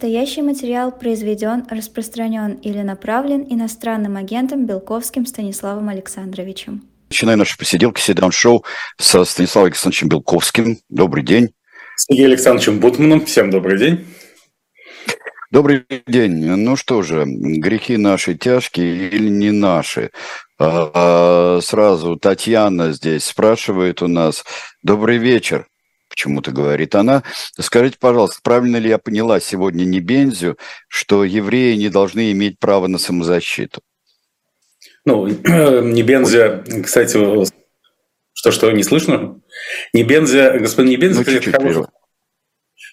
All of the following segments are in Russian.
Настоящий материал произведен, распространен или направлен иностранным агентом Белковским Станиславом Александровичем. Начинаем наши посиделки седан-шоу со Станиславом Александровичем Белковским. Добрый день. Сергей Александровичем Бутманом. Всем добрый день. Добрый день. Ну что же, грехи наши тяжкие или не наши? А, а, сразу Татьяна здесь спрашивает у нас. Добрый вечер почему-то говорит она. Скажите, пожалуйста, правильно ли я поняла сегодня не Бензю, что евреи не должны иметь право на самозащиту? Ну, не Бензя, кстати, что-что, не слышно? Не Бензя, господин Небензя, ну, это хороший,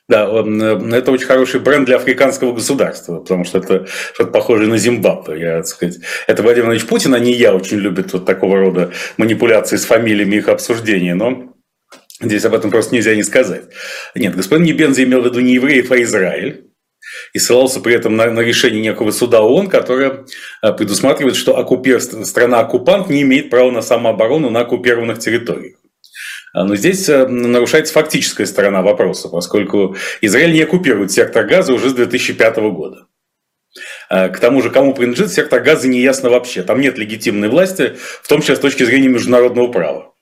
да, это очень хороший бренд для африканского государства, потому что это что-то похожее на Зимбабве. Я, так сказать, это Владимир Владимирович Путин, а не я очень любит вот такого рода манипуляции с фамилиями их обсуждения, но Здесь об этом просто нельзя не сказать. Нет, господин Небензи имел в виду не евреев, а Израиль. И ссылался при этом на, на решение некого суда ООН, которое э, предусматривает, что оккупер, страна-оккупант не имеет права на самооборону на оккупированных территориях. А, но здесь э, нарушается фактическая сторона вопроса, поскольку Израиль не оккупирует сектор газа уже с 2005 года. А, к тому же, кому принадлежит сектор газа, не ясно вообще. Там нет легитимной власти, в том числе с точки зрения международного права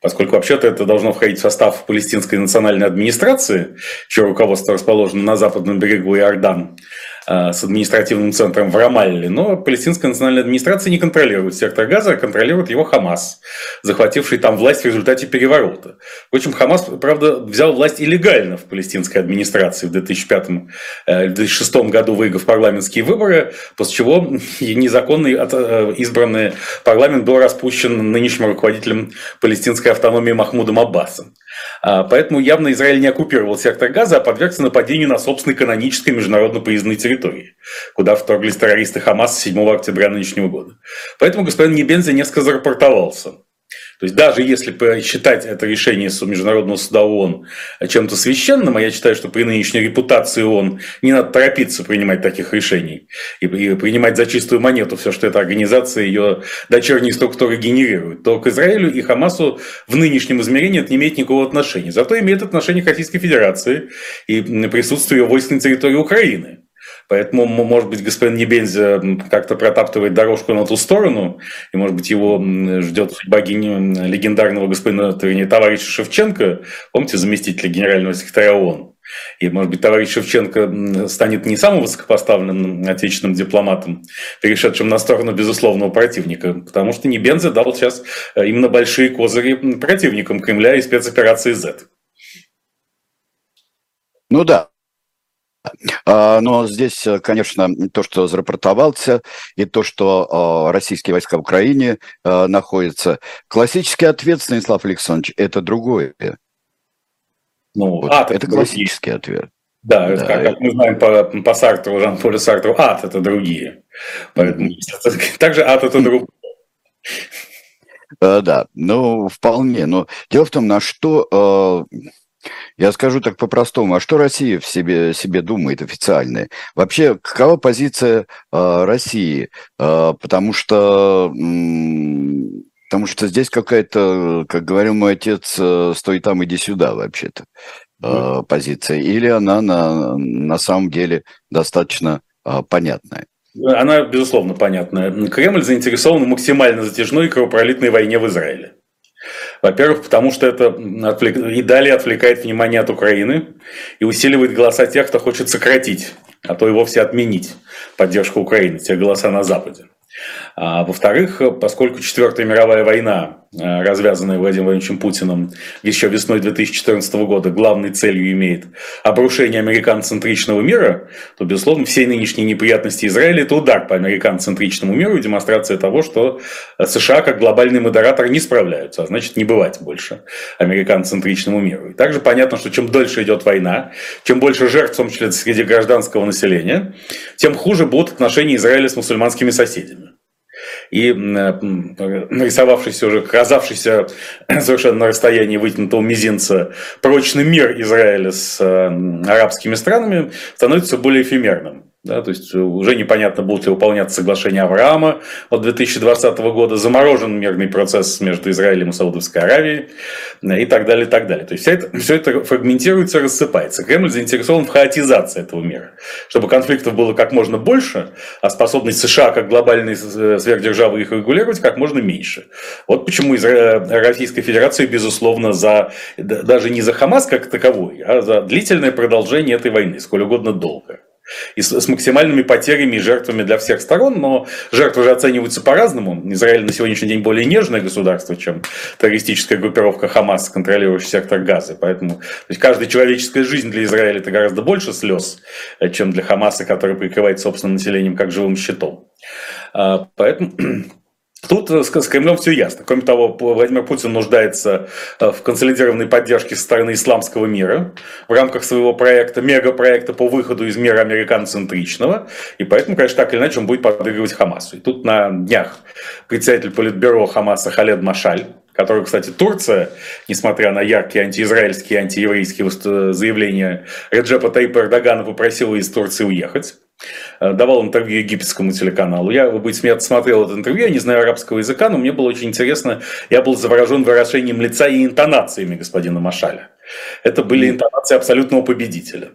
поскольку вообще-то это должно входить в состав палестинской национальной администрации, чье руководство расположено на западном берегу Иордан, с административным центром в Рамалле, но палестинская национальная администрация не контролирует сектор Газа, а контролирует его Хамас, захвативший там власть в результате переворота. Впрочем, Хамас, правда, взял власть илlegально в палестинской администрации в 2005-2006 э, году, выиграв парламентские выборы, после чего незаконно э, избранный парламент был распущен нынешним руководителем палестинской автономии Махмудом Аббасом. А, поэтому явно Израиль не оккупировал сектор Газа, а подвергся нападению на собственной канонической международно поездной территории, куда вторглись террористы Хамас 7 октября нынешнего года. Поэтому господин Небензи несколько зарапортовался. То есть даже если считать это решение Международного суда ООН чем-то священным, а я считаю, что при нынешней репутации ООН не надо торопиться принимать таких решений и принимать за чистую монету все, что эта организация, ее дочерние структуры генерирует, то к Израилю и Хамасу в нынешнем измерении это не имеет никакого отношения. Зато имеет отношение к Российской Федерации и присутствие войск на территории Украины. Поэтому, может быть, господин Небензя как-то протаптывает дорожку на ту сторону, и, может быть, его ждет судьба легендарного господина, вернее, товарища Шевченко, помните, заместителя генерального секретаря ООН. И, может быть, товарищ Шевченко станет не самым высокопоставленным отечественным дипломатом, перешедшим на сторону безусловного противника, потому что Небензя дал сейчас э, именно большие козыри противникам Кремля и спецоперации Z. Ну да, но здесь, э, конечно, то, что зарапортовался, и то, что а, российские войска в Украине а, находятся. Классический ответ, Станислав Александрович, это другое. Ну, вот, ад это, классический ответ. Да, да. Как, как мы знаем по, по Сартру, Жан-Полю Сартру, ад – это другие. Поэтому, также ад – это другое. Да, ну, вполне. Но дело в том, на что я скажу так по-простому, а что Россия в себе, себе думает официально? Вообще, какова позиция э, России? Э, потому что... Потому что здесь какая-то, как говорил мой отец, э, стой там, иди сюда вообще-то mm. позиция. Или она на, на самом деле достаточно э, понятная? Она, безусловно, понятная. Кремль заинтересован в максимально затяжной и кровопролитной войне в Израиле. Во-первых, потому что это отвлек... и далее отвлекает внимание от Украины и усиливает голоса тех, кто хочет сократить, а то и вовсе отменить поддержку Украины, те голоса на Западе. А, во-вторых, поскольку Четвертая мировая война, развязанная Владимиром Владимировичем Путиным еще весной 2014 года, главной целью имеет обрушение американцентричного мира, то, безусловно, все нынешние неприятности Израиля – это удар по американцентричному миру и демонстрация того, что США как глобальный модератор не справляются, а значит, не бывать больше американцентричному миру. И также понятно, что чем дольше идет война, чем больше жертв, в том числе среди гражданского населения, тем хуже будут отношения Израиля с мусульманскими соседями и э, нарисовавшийся уже, оказавшийся совершенно на расстоянии вытянутого мизинца прочный мир Израиля с э, арабскими странами становится более эфемерным. Да, то есть уже непонятно, будут ли выполняться соглашения Авраама от 2020 года, заморожен мирный процесс между Израилем и Саудовской Аравией и так далее, и так далее. То есть все это, все это фрагментируется, рассыпается. Кремль заинтересован в хаотизации этого мира, чтобы конфликтов было как можно больше, а способность США как глобальной сверхдержавы их регулировать как можно меньше. Вот почему Российская Федерация, безусловно, за, даже не за Хамас как таковой, а за длительное продолжение этой войны, сколь угодно долго и с, с максимальными потерями и жертвами для всех сторон, но жертвы же оцениваются по-разному. Израиль на сегодняшний день более нежное государство, чем террористическая группировка Хамас, контролирующая сектор Газы. Поэтому то есть каждая человеческая жизнь для Израиля это гораздо больше слез, э, чем для Хамаса, который прикрывает собственным населением как живым щитом. А, поэтому Тут э, с Кремлем все ясно. Кроме того, Владимир Путин нуждается э, в консолидированной поддержке со стороны исламского мира в рамках своего проекта, мегапроекта по выходу из мира американцентричного. И поэтому, конечно, так или иначе он будет подыгрывать Хамасу. И тут на днях председатель Политбюро Хамаса Халед Машаль, который, кстати, Турция, несмотря на яркие антиизраильские антиеврейские заявления Реджепа Тайпа Эрдогана, попросила из Турции уехать. Э, давал интервью египетскому телеканалу. Я, вы будете смеяться, смотрел это интервью, я не знаю арабского языка, но мне было очень интересно, я был заворожен выражением лица и интонациями господина Машаля. Это были интонации абсолютного победителя.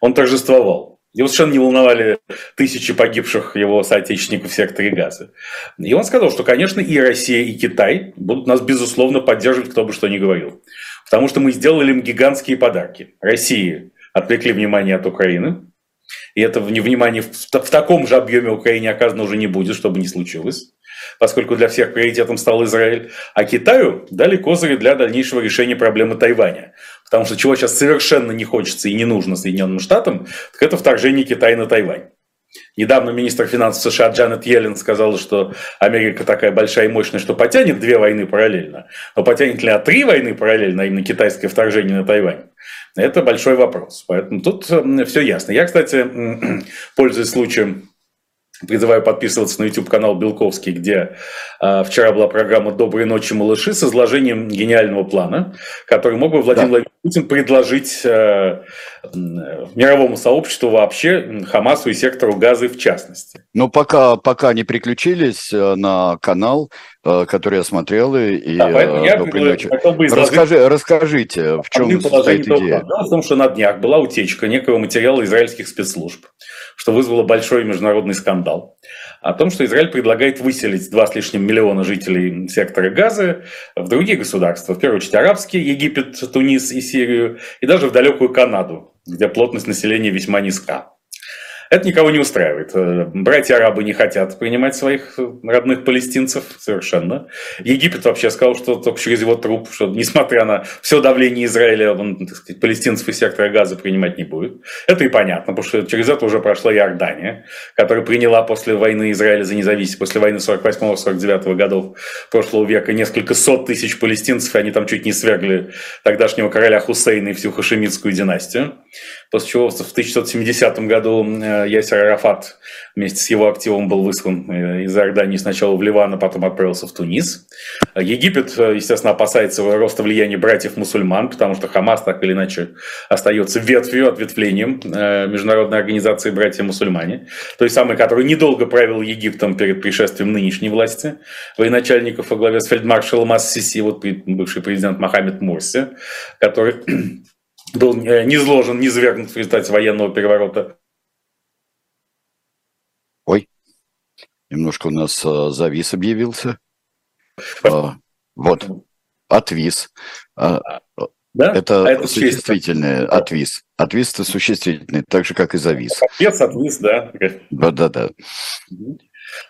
Он торжествовал. Его совершенно не волновали тысячи погибших его соотечественников в секторе Газа. И он сказал, что, конечно, и Россия, и Китай будут нас, безусловно, поддерживать, кто бы что ни говорил. Потому что мы сделали им гигантские подарки. России отвлекли внимание от Украины, и это внимание в, в таком же объеме Украине оказано уже не будет, чтобы не случилось, поскольку для всех приоритетом стал Израиль. А Китаю дали козыри для дальнейшего решения проблемы Тайваня. Потому что чего сейчас совершенно не хочется и не нужно Соединенным Штатам, так это вторжение Китая на Тайвань. Недавно министр финансов США Джанет Йеллен сказала, что Америка такая большая и мощная, что потянет две войны параллельно. Но потянет ли она три войны параллельно, а именно китайское вторжение на Тайвань? Это большой вопрос. Поэтому тут все ясно. Я, кстати, пользуясь случаем, Призываю подписываться на YouTube-канал Белковский, где э, вчера была программа «Доброй ночи, малыши» с изложением гениального плана, который мог бы Владимир да. Владимирович Путин предложить э, мировому сообществу вообще, Хамасу и сектору Газы в частности. Но пока, пока не приключились э, на канал, который я смотрел, и да, э, я хотел бы изложить... Расскажи, расскажите, в чем состоит идея? Дело в том, что на днях была утечка некого материала израильских спецслужб, что вызвало большой международный скандал, о том, что Израиль предлагает выселить два с лишним миллиона жителей сектора Газы в другие государства, в первую очередь арабские, Египет, Тунис и Сирию, и даже в далекую Канаду, где плотность населения весьма низка. Это никого не устраивает. Э, братья-арабы не хотят принимать своих родных палестинцев совершенно. Египет вообще сказал, что только через его труп, что несмотря на все давление Израиля, он, так сказать, палестинцев из сектора газа принимать не будет. Это и понятно, потому что через это уже прошла Иордания, которая приняла после войны Израиля за независимость, после войны 48-49 годов прошлого века несколько сот тысяч палестинцев, и они там чуть не свергли тогдашнего короля Хусейна и всю хашемитскую династию после чего в 1970 году э, Ясер Арафат вместе с его активом был выслан э, из Иордании сначала в Ливан, а потом отправился в Тунис. Египет, э, естественно, опасается роста влияния братьев-мусульман, потому что Хамас так или иначе остается ветвью, ответвлением международной организации «Братья-мусульмане», той самой, которая недолго правил Египтом перед пришествием нынешней власти, военачальников во главе с фельдмаршалом Ас-Сиси, вот бывший президент Мохаммед Мурси, который был э, не изложен, не свергнут в результате военного переворота. Ой, немножко у нас э, завис объявился. А, вот, отвис. А, да? Это, а это существительное, отвис. Отвис это существительное, так же, как и завис. Отвес, отвис, да. Да-да-да.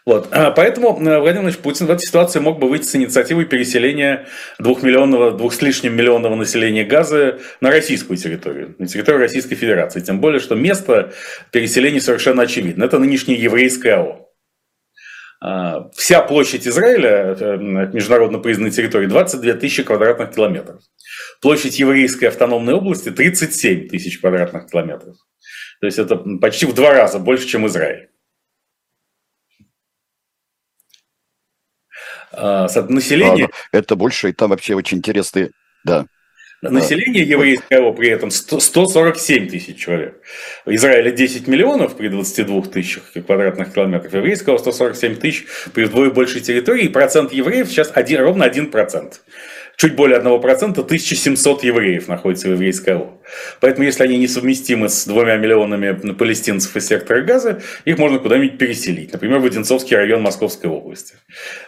Вот. А, поэтому э, Владимир Владимирович Путин в этой ситуации мог бы выйти с инициативой переселения двухмиллионного, двух с лишним миллионного населения Газа на российскую территорию, на территорию Российской Федерации. Тем более, что место переселения совершенно очевидно. Это нынешняя еврейская АО. А, вся площадь Израиля, э, международно признанной территории, 22 тысячи квадратных километров. Площадь еврейской автономной области 37 тысяч квадратных километров. То есть это почти в два раза больше, чем Израиль. А, население... Это больше, и там вообще очень интересные, да. Население еврейского при этом 147 тысяч человек. В Израиле 10 миллионов при 22 тысячах квадратных километров. Еврейского 147 тысяч при вдвое большей территории. И процент евреев сейчас один, ровно 1% чуть более 1%, 1700 евреев находится в еврейской ООО. Поэтому, если они несовместимы с двумя миллионами палестинцев из сектора Газа, их можно куда-нибудь переселить. Например, в Одинцовский район Московской области.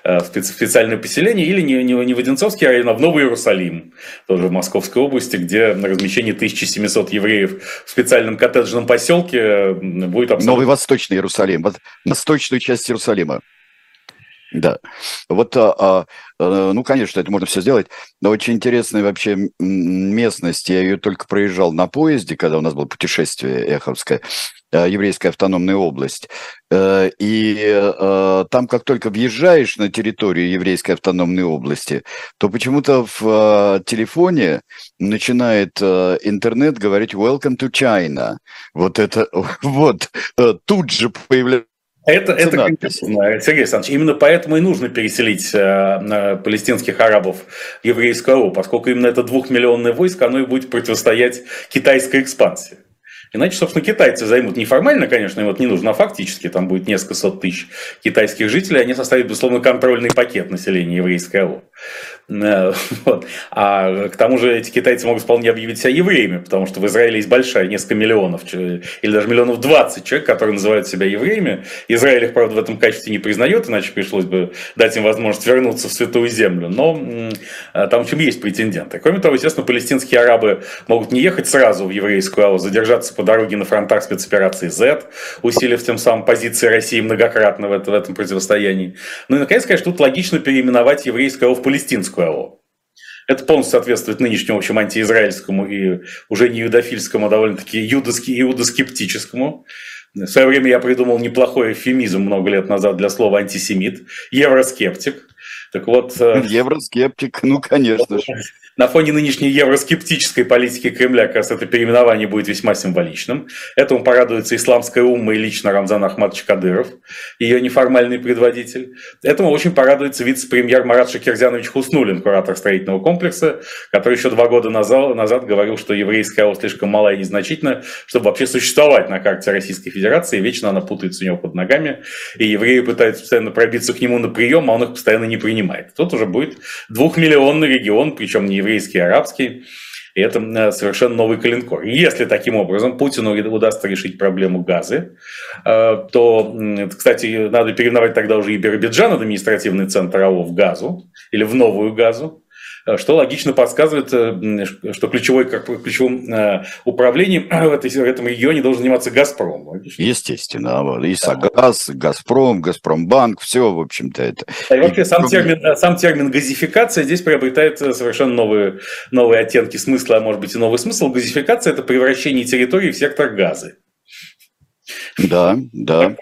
Э, в специальное поселение. Или не, не, не в Одинцовский район, а в Новый Иерусалим. Тоже в Московской области, где на размещение 1700 евреев в специальном коттеджном поселке будет абсолютно... Новый Восточный Иерусалим. Восточную часть Иерусалима. Да. Вот, а, а, э, ну, конечно, это можно все сделать, но очень интересная вообще местность. Я ее только проезжал на поезде, когда у нас было путешествие Эховское, э, еврейская автономная область. Э, и там, как только въезжаешь на территорию еврейской автономной области, то почему-то в телефоне начинает интернет говорить «Welcome to China». Вот это вот тут же появляется это, это конечно, Сергей Александрович, именно поэтому и нужно переселить э, палестинских арабов в еврейскую ООО, поскольку именно это двухмиллионное войско, оно и будет противостоять китайской экспансии. Иначе, собственно, китайцы займут неформально, конечно, им вот не нужно, а фактически там будет несколько сот тысяч китайских жителей, они составят, безусловно, контрольный пакет населения еврейской ООО. Э, вот. А к тому же эти китайцы могут вполне объявить себя евреями, потому что в Израиле есть большая, несколько миллионов, или даже миллионов 20 человек, которые называют себя евреями. Израиль их, правда, в этом качестве не признает, иначе пришлось бы дать им возможность вернуться в Святую Землю. Но э, там, в общем, есть претенденты. Кроме того, естественно, палестинские арабы могут не ехать сразу в еврейскую АО, задержаться по дороге на фронтах спецоперации Z, усилив тем самым позиции России многократно в этом противостоянии. Ну и, наконец, конечно, тут логично переименовать еврейскую АО в палестинскую АО. Это полностью соответствует нынешнему, в общем, антиизраильскому и уже не юдофильскому, а довольно-таки юдоски, иудоскептическому. В свое время я придумал неплохой эвфемизм много лет назад для слова антисемит, евроскептик. Так вот... Э, евроскептик, ну, конечно же. На фоне нынешней евроскептической политики Кремля, кажется, это переименование будет весьма символичным. Этому порадуется исламская умма и лично Рамзан Ахмадович Кадыров, ее неформальный предводитель. Этому очень порадуется вице-премьер Марат Шакирзянович Хуснулин, куратор строительного комплекса, который еще два года назад, назад говорил, что еврейская ОС слишком мала и незначительна, чтобы вообще существовать на карте Российской Федерации. Вечно она путается у него под ногами, и евреи пытаются постоянно пробиться к нему на прием, а он их постоянно не принимает. Тут уже будет двухмиллионный регион, причем не еврейский, арабский. И это э, совершенно новый коленкор. Если таким образом Путину удастся решить проблему газы, э, то, кстати, надо переименовать тогда уже и Биробиджан, административный центр АО, в газу, или в новую газу, что логично подсказывает, э, что ключевой, как ключевым э, управлением в, этой, в этом регионе должен заниматься «Газпром». Естественно. И «Сагаз», «Газпром», «Газпромбанк», все, в общем-то, это. И вообще сам термин, сам термин «газификация» здесь приобретает совершенно новые, новые оттенки смысла, а может быть и новый смысл. Газификация – это превращение территории в сектор газы. Да, да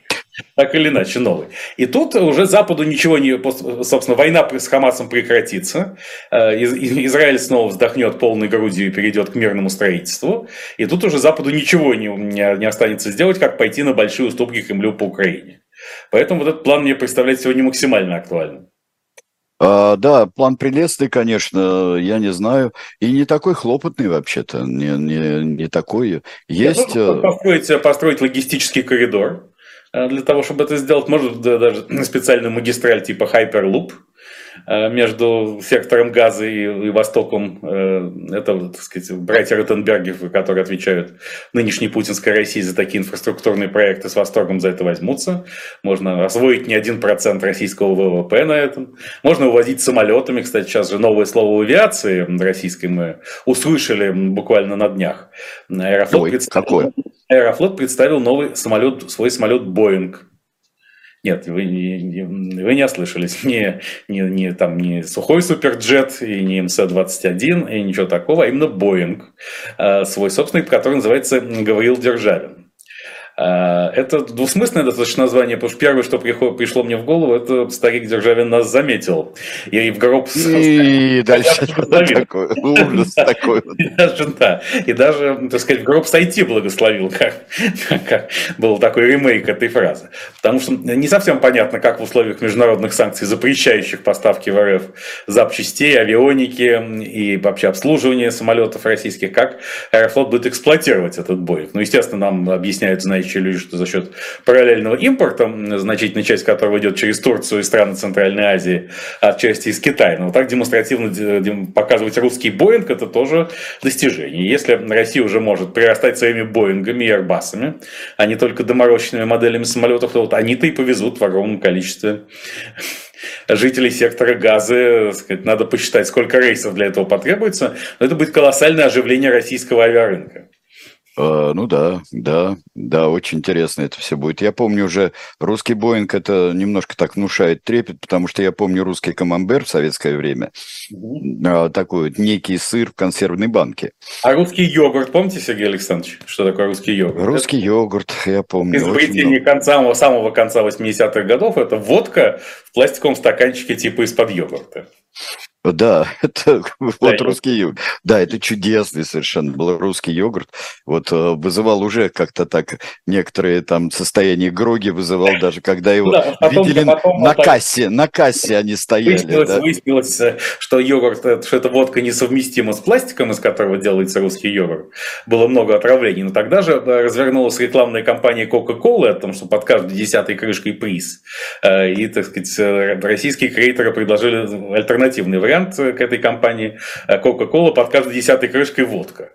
так или иначе новый. И тут уже Западу ничего не... Собственно, война с Хамасом прекратится, э, Израиль снова вздохнет полной грудью и перейдет к мирному строительству, и тут уже Западу ничего не, не останется сделать, как пойти на большие уступки Кремлю по Украине. Поэтому вот этот план мне представляется сегодня максимально актуальным. А, да, план прелестный, конечно, я не знаю. И не такой хлопотный вообще-то, не, не, не такой. Есть... Ну, построить, построить логистический коридор, Э, для того, чтобы это сделать, может даже специальную магистраль типа Hyperloop. э, между сектором газа и, и Востоком. Э, это, так сказать, братья Ротенберги, которые отвечают нынешней путинской России за такие инфраструктурные проекты, с восторгом за это возьмутся. Можно освоить не один процент российского ВВП на этом. Можно увозить самолетами. Кстати, сейчас же новое слово в авиации российской мы услышали буквально на днях. Аэрофлот Ой, представил... какое? Аэрофлот представил новый самолет, свой самолет Боинг. Нет, вы вы не ослышались. Не, не, не, там, не сухой суперджет и не МС-21 и ничего такого, а именно Боинг. Свой собственный, который называется Гавриил Державин. А, это двусмысленное достаточно название, потому что первое, что пришло мне в голову, это старик Державин нас заметил. И в гроб... И дальше такой ужас такой. И даже, да, и даже, так сказать, в гроб сойти благословил, как, как был такой ремейк этой фразы. Потому что не совсем понятно, как в условиях международных санкций, запрещающих поставки в РФ запчастей, авионики и вообще обслуживания самолетов российских, как Аэрофлот будет эксплуатировать этот бой. Ну, естественно, нам объясняют знающие люди, что за счет параллельного импорта, значительная часть которого идет через Турцию и страны Центральной Азии, а части из Китая. Но так демонстративно показывать русский Боинг – это тоже достижение. Если Россия уже может прирастать своими Боингами и Airbus'ами, а не только доморощенными моделями самолетов, то вот они-то и повезут в огромном количестве жителей сектора газа, сказать, надо посчитать, сколько рейсов для этого потребуется, но это будет колоссальное оживление российского авиарынка. А, ну да, да, да, очень интересно это все будет. Я помню уже русский Боинг, это немножко так внушает трепет, потому что я помню русский камамбер в советское время, mm такой вот некий сыр в консервной банке. А русский йогурт, помните, Сергей Александрович, что такое русский йогурт? Русский это... йогурт, я помню. Изобретение конца, самого конца 80-х годов, это водка в пластиковом стаканчике типа из-под йогурта. Да, это вот да, русский йогурт. Да, это чудесный совершенно был русский йогурт. Вот э, вызывал уже как-то так некоторые там состояния гроги вызывал даже, когда его да, потом, видели потом, на потом, кассе, на кассе они стояли. Выяснилось, да. выяснилось, э, что йогурт, э, что эта водка несовместима с пластиком, из которого делается русский йогурт. Было много отравлений, но тогда же развернулась рекламная кампания Coca-Cola о том, что под каждой десятой крышкой приз. И, так сказать, российские креаторы предложили альтернативный вариант вариант к этой компании Coca-Cola под каждой десятой крышкой водка.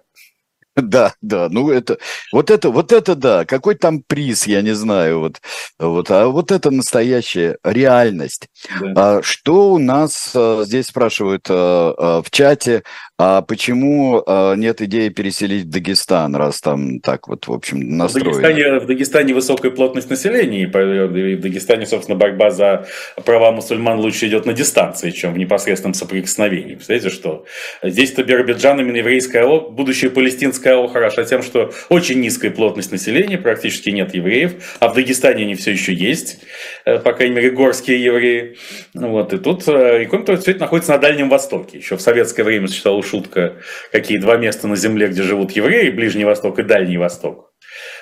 Да, да, ну это, вот это, вот это да, какой там приз, я не знаю, вот, вот, а вот это настоящая реальность. Да. А, что у нас а, здесь спрашивают а, а, в чате, а почему а, нет идеи переселить в Дагестан, раз там так вот, в общем, настроено? В Дагестане, в Дагестане высокая плотность населения, и в Дагестане, собственно, борьба за права мусульман лучше идет на дистанции, чем в непосредственном соприкосновении. Представляете, что здесь-то Биробиджан, именно еврейская будущее палестинское СКО хороша тем, что очень низкая плотность населения, практически нет евреев, а в Дагестане они все еще есть, э, по крайней мере, горские евреи. Вот, и тут, э, и кроме того, все это находится на Дальнем Востоке. Еще в советское время существовала шутка, какие два места на земле, где живут евреи, Ближний Восток и Дальний Восток.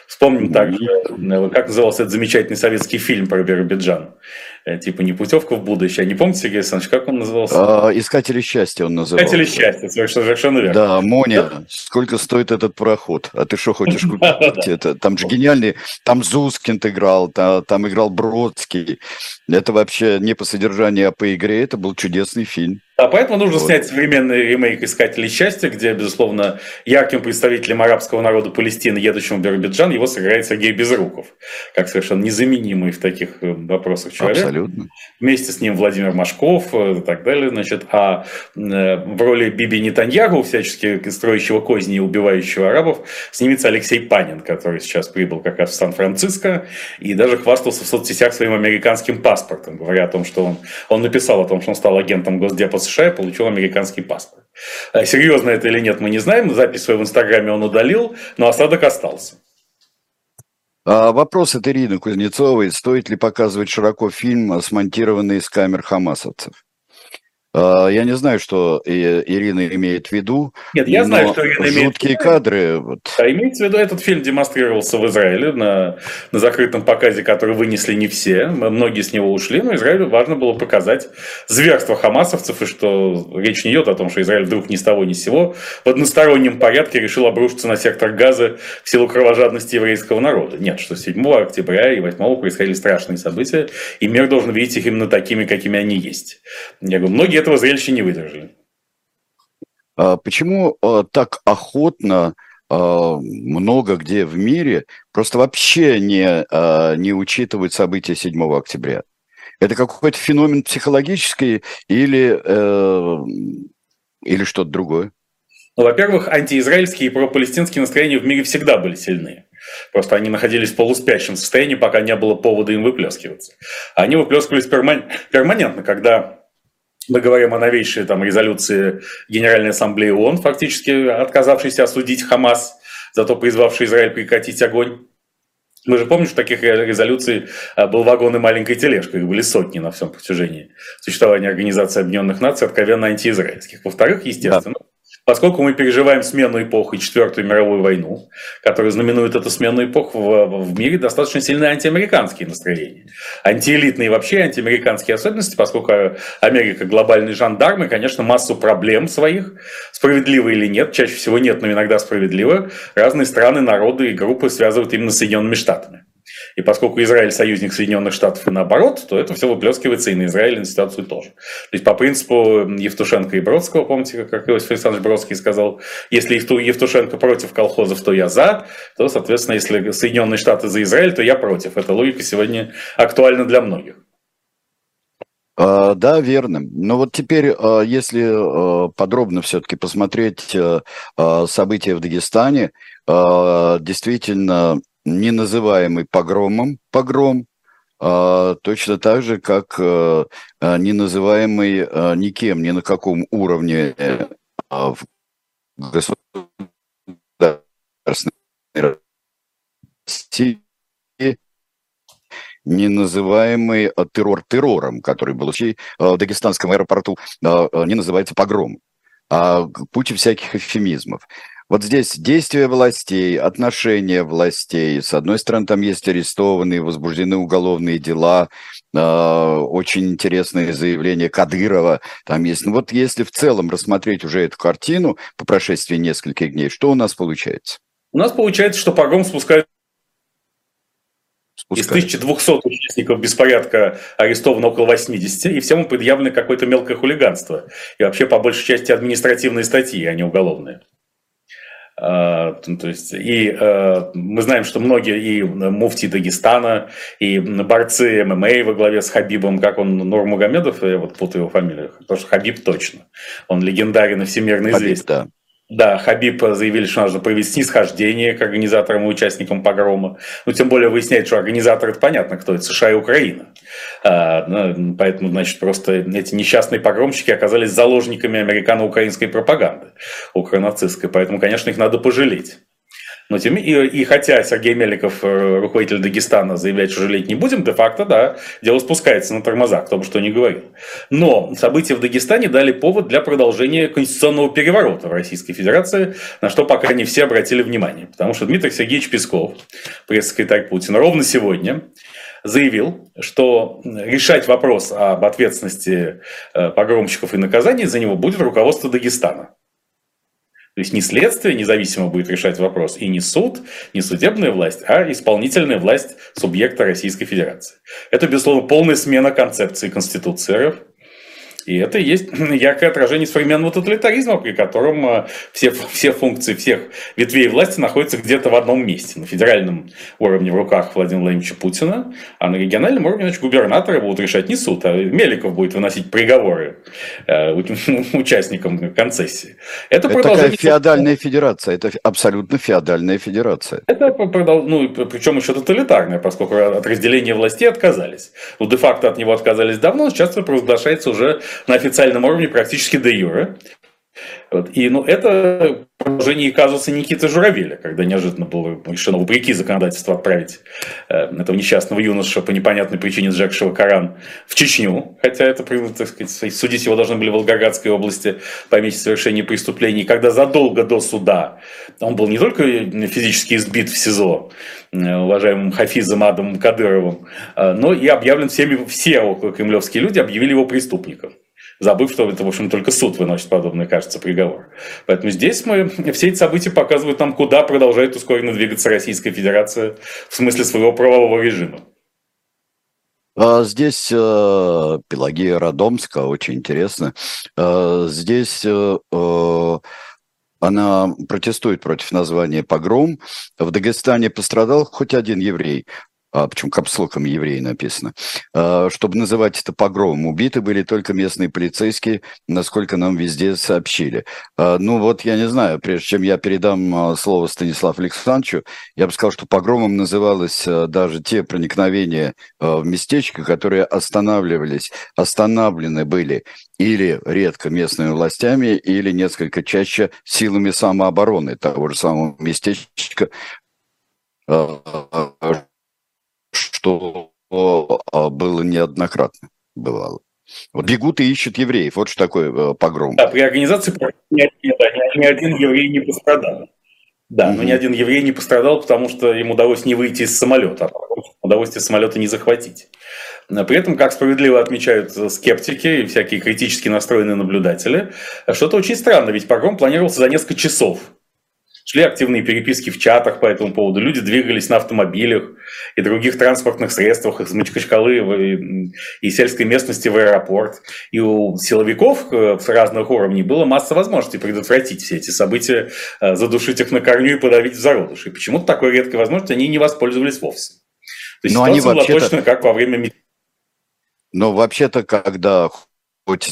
Вспомним также, э, как назывался этот замечательный советский фильм про Биробиджан. Э, типа не путевка в будущее. Не помните, Сергей Александрович, как он назывался? А, Искатели счастья он назывался. Искатели счастья, совершенно верно. Да, Моня, сколько стоит этот пароход? А ты что хочешь купить? Это, там же гениальный, там Зускинд играл, там, там играл Бродский. Это вообще не по содержанию, а по игре. Это был чудесный фильм. А поэтому нужно вот. снять современный ремейк «Искателей счастья», где, безусловно, ярким представителем арабского народа Палестины, едущим в Биробиджан, его сыграет Сергей Безруков, как совершенно незаменимый в таких э, вопросах человек. Абсолютно. Вместе с ним Владимир Машков э, и так далее. Значит, а э, в роли Биби Нетаньягу, всячески строящего козни и убивающего арабов, снимется Алексей Панин, который сейчас прибыл как раз в Сан-Франциско и даже хвастался в соцсетях своим американским паспортом, говоря о том, что он, он написал о том, что он стал агентом Госдепа США и получил американский паспорт. Э, серьезно это или нет, мы не знаем. Запись свою в Инстаграме он удалил, но осадок остался. А вопрос от Ирины Кузнецовой. Стоит ли показывать широко фильм, смонтированный из камер хамасовцев? А, я не знаю, что Ирина имеет в виду. Нет, я знаю, что Ирина имеет Жуткие кадры. Вот. А имеется в виду, этот фильм демонстрировался в Израиле на, на закрытом показе, который вынесли не все. Многие с него ушли, но Израилю важно было показать зверство хамасовцев, и что речь не идет о том, что Израиль вдруг ни с того ни с сего в одностороннем порядке решил обрушиться на сектор газа в силу кровожадности еврейского народа. Нет, что 7 октября и 8 происходили страшные события, и мир должен видеть их именно такими, какими они есть. Я говорю, многие этого зрелища не выдержали. А почему а, так охотно а, много где в мире просто вообще не, не учитывают события 7 октября? Это какой-то феномен психологический или, э, или что-то другое? Ну, во-первых, антиизраильские и пропалестинские настроения в мире всегда были сильные. Просто они находились в полуспящем состоянии, пока не было повода им выплескиваться. Они выплескивались перманентно, когда мы говорим о новейшей там, резолюции Генеральной Ассамблеи ООН, фактически отказавшейся осудить Хамас, зато призвавший Израиль прекратить огонь. Мы же помним, что таких резолюций а, был вагон и маленькая тележка, их были сотни на всем протяжении существования Организации Объединенных Наций, откровенно антиизраильских. Во-вторых, естественно, да. Поскольку мы переживаем смену эпох и Четвертую мировую войну, которая знаменует эту смену эпох, в, в мире достаточно сильные антиамериканские настроения. Антиэлитные вообще антиамериканские особенности, поскольку Америка глобальный жандарм, и, конечно, массу проблем своих, справедливо или нет, чаще всего нет, но иногда справедливо, разные страны, народы и группы связывают именно с Соединенными Штатами. И поскольку Израиль союзник Соединенных Штатов и наоборот, то это все выплескивается и на Израиль, и на ситуацию тоже. То есть по принципу Евтушенко и Бродского, помните, как Иосиф Александрович Бродский сказал, если Евтушенко против колхозов, то я за, то, соответственно, если Соединенные Штаты за Израиль, то я против. Эта логика сегодня актуальна для многих. А, да, верно. Но вот теперь, а, если а, подробно все-таки посмотреть события в Дагестане, действительно не называемый погромом погром, а, точно так же, как а, не называемый а, никем, ни на каком уровне а, в государственной России не называемый террор террором, который был в дагестанском аэропорту, не называется погром, а куча всяких эвфемизмов. Вот здесь действия властей, отношения властей. С одной стороны, там есть арестованные, возбуждены уголовные дела, э, очень интересные заявления Кадырова там есть. Ну вот если в целом рассмотреть уже эту картину по прошествии нескольких дней, что у нас получается? У нас получается, что погром спускает Из 1200 участников беспорядка арестовано около 80, и всем предъявлено какое-то мелкое хулиганство. И вообще, по большей части, административные статьи, а не уголовные. А, то есть, и э, мы знаем, что многие и муфти Дагестана, и борцы ММА во главе с Хабибом, как он, Нурмагомедов, я вот путаю его фамилию, потому что Хабиб точно, он легендарен и всемирно известен. Хабиб, да. Да, Хабиб заявили, что нужно провести снисхождение к организаторам и участникам погрома. Ну, тем более выяснять, что организатор, это понятно, кто это, США и Украина. А, ну, поэтому, значит, просто эти несчастные погромщики оказались заложниками американо-украинской пропаганды, укронацистской. Поэтому, конечно, их надо пожалеть. Но тем, и, и хотя Сергей Меликов, э, руководитель Дагестана, заявляет, что жалеть не будем, де-факто, да, дело спускается на тормозах, кто бы что ни говорил. Но события в Дагестане дали повод для продолжения конституционного переворота в Российской Федерации, на что пока не все обратили внимание. Потому что Дмитрий Сергеевич Песков, пресс-секретарь Путина, ровно сегодня заявил, что решать вопрос об ответственности э, погромщиков и наказании за него будет руководство Дагестана. То есть не следствие независимо будет решать вопрос, и не суд, не судебная власть, а исполнительная власть субъекта Российской Федерации. Это, безусловно, полная смена концепции Конституции РФ. И это есть яркое отражение современного тоталитаризма, при котором э, все, все функции всех ветвей власти находятся где-то в одном месте. На федеральном уровне в руках Владимира Владимировича Путина, а на региональном уровне значит, губернаторы будут решать не суд, а Меликов будет выносить приговоры э, участникам концессии. Это, это такая феодальная федерация, это абсолютно феодальная федерация. Это, ну, причем еще тоталитарная, поскольку от разделения властей отказались. Ну, де-факто от него отказались давно, сейчас провозглашается уже на официальном уровне практически до юра. Вот. И ну, это продолжение казуса Никиты Журавеля, когда неожиданно было решено вопреки законодательству отправить э, этого несчастного юноша по непонятной причине сжегшего Коран в Чечню, хотя это, так сказать, судить его должны были в Волгоградской области по месте совершения преступлений, когда задолго до суда он был не только физически избит в СИЗО э, уважаемым Хафизом Адамом Кадыровым, э, но и объявлен всеми, все около кремлевские люди объявили его преступником забыв, что это, в общем, только суд выносит подобный, кажется, приговор. Поэтому здесь мы, все эти события показывают нам, куда продолжает ускоренно двигаться Российская Федерация в смысле своего правового режима. А здесь э, Пелагея Радомска, очень интересно. Э, здесь э, э, она протестует против названия «погром». В Дагестане пострадал хоть один еврей а, причем капслоком евреи написано, а, чтобы называть это погромом. Убиты были только местные полицейские, насколько нам везде сообщили. А, ну вот, я не знаю, прежде чем я передам а, слово Станиславу Александровичу, я бы сказал, что погромом называлось даже те проникновения в местечко, которые останавливались, остановлены были или редко местными властями, или несколько чаще силами самообороны того же самого местечка, что было неоднократно, бывало. Бегут и ищут евреев. Вот что такое погром. Да, при организации ни, ни, ни один еврей не пострадал. Да, но ни один еврей не пострадал, потому что ему удалось не выйти из самолета, а удалось из самолета не захватить. При этом, как справедливо отмечают скептики и всякие критически настроенные наблюдатели, что-то очень странно, ведь погром планировался за несколько часов. Шли активные переписки в чатах по этому поводу. Люди двигались на автомобилях и других транспортных средствах из Мачкачкалы и сельской местности в аэропорт. И у силовиков э, с разных уровней было масса возможностей предотвратить все эти события, э, задушить их на корню и подавить в зародыше. И почему-то такой редкой возможностью они не воспользовались вовсе. То есть Но они была точно как во время... Но вообще-то, когда хоть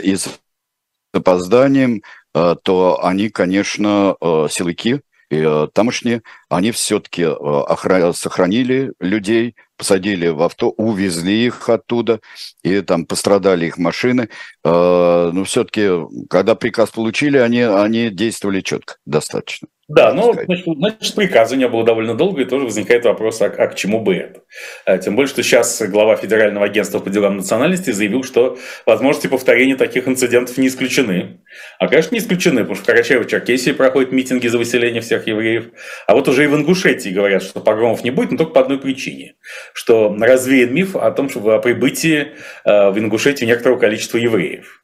и с опозданием, Э, то они, конечно, э, силовики, э, тамошние, они все-таки сохранили людей, посадили в авто, увезли их оттуда, и там пострадали их машины. Но все-таки, когда приказ получили, они, они действовали четко, достаточно. Да, но значит, значит, приказа не было довольно долго, и тоже возникает вопрос, а, а к чему бы это? А, тем более, что сейчас глава Федерального агентства по делам национальности заявил, что возможности повторения таких инцидентов не исключены. А, конечно, не исключены, потому что в Карачаево-Черкесии проходят митинги за выселение всех евреев. А вот уже и в Ингушетии говорят, что погромов не будет, но только по одной причине. Что развеян миф о том, что о прибытии а, в Ингушетию некоторого количества евреев.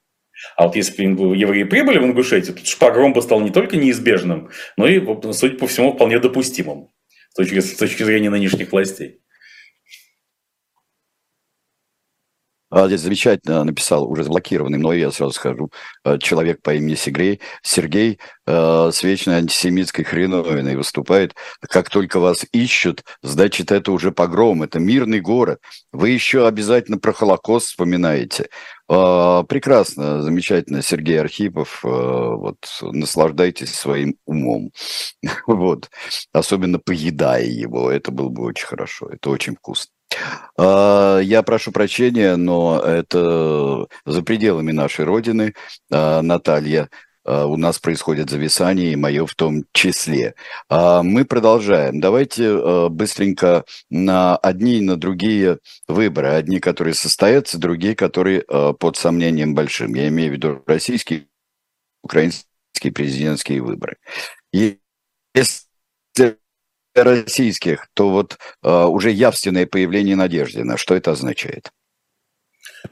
А вот если бы евреи прибыли в Ингушетию, то погром бы стал не только неизбежным, но и, судя по всему, вполне допустимым с точки, с точки зрения нынешних властей. Здесь замечательно написал, уже заблокированный, но я сразу скажу, э, человек по имени Сергей, Сергей э, с вечной антисемитской хреновиной выступает. Как только вас ищут, значит, это уже погром, это мирный город. Вы еще обязательно про Холокост вспоминаете. Э, прекрасно, замечательно, Сергей Архипов, э, вот, наслаждайтесь своим умом. вот, особенно поедая его, это было бы очень хорошо, это очень вкусно. А, я прошу прощения, но это за пределами нашей Родины. А, Наталья, а, у нас происходит зависание, и мое в том числе. Мы продолжаем. Давайте быстренько на одни и на другие выборы. Одни, которые состоятся, другие, которые под сомнением большим. Я имею в виду российские, украинские президентские выборы. Если российских, то вот э, уже явственное появление Надеждина, что это означает?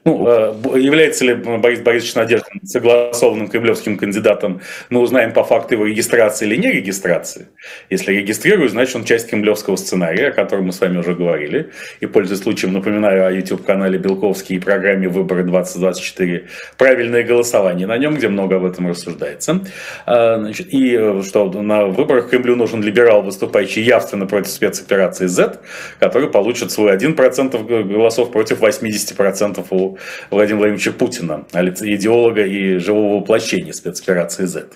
Ну, э, является ли Борис Борисович Надеждин согласованным кремлевским кандидатом, мы узнаем по факту его регистрации или не регистрации. Если регистрирую, значит, он часть кремлевского сценария, о котором мы с вами уже говорили. И, пользуясь случаем, напоминаю о YouTube-канале Белковский и программе «Выборы 2024. Правильное голосование» на нем, где много об этом рассуждается. А, значит, и э, что на выборах Кремлю нужен либерал, выступающий явственно против спецоперации Z, который получит свой 1% голосов против 80% у Владимира Владимировича Путина, идеолога и живого воплощения спецоперации Z.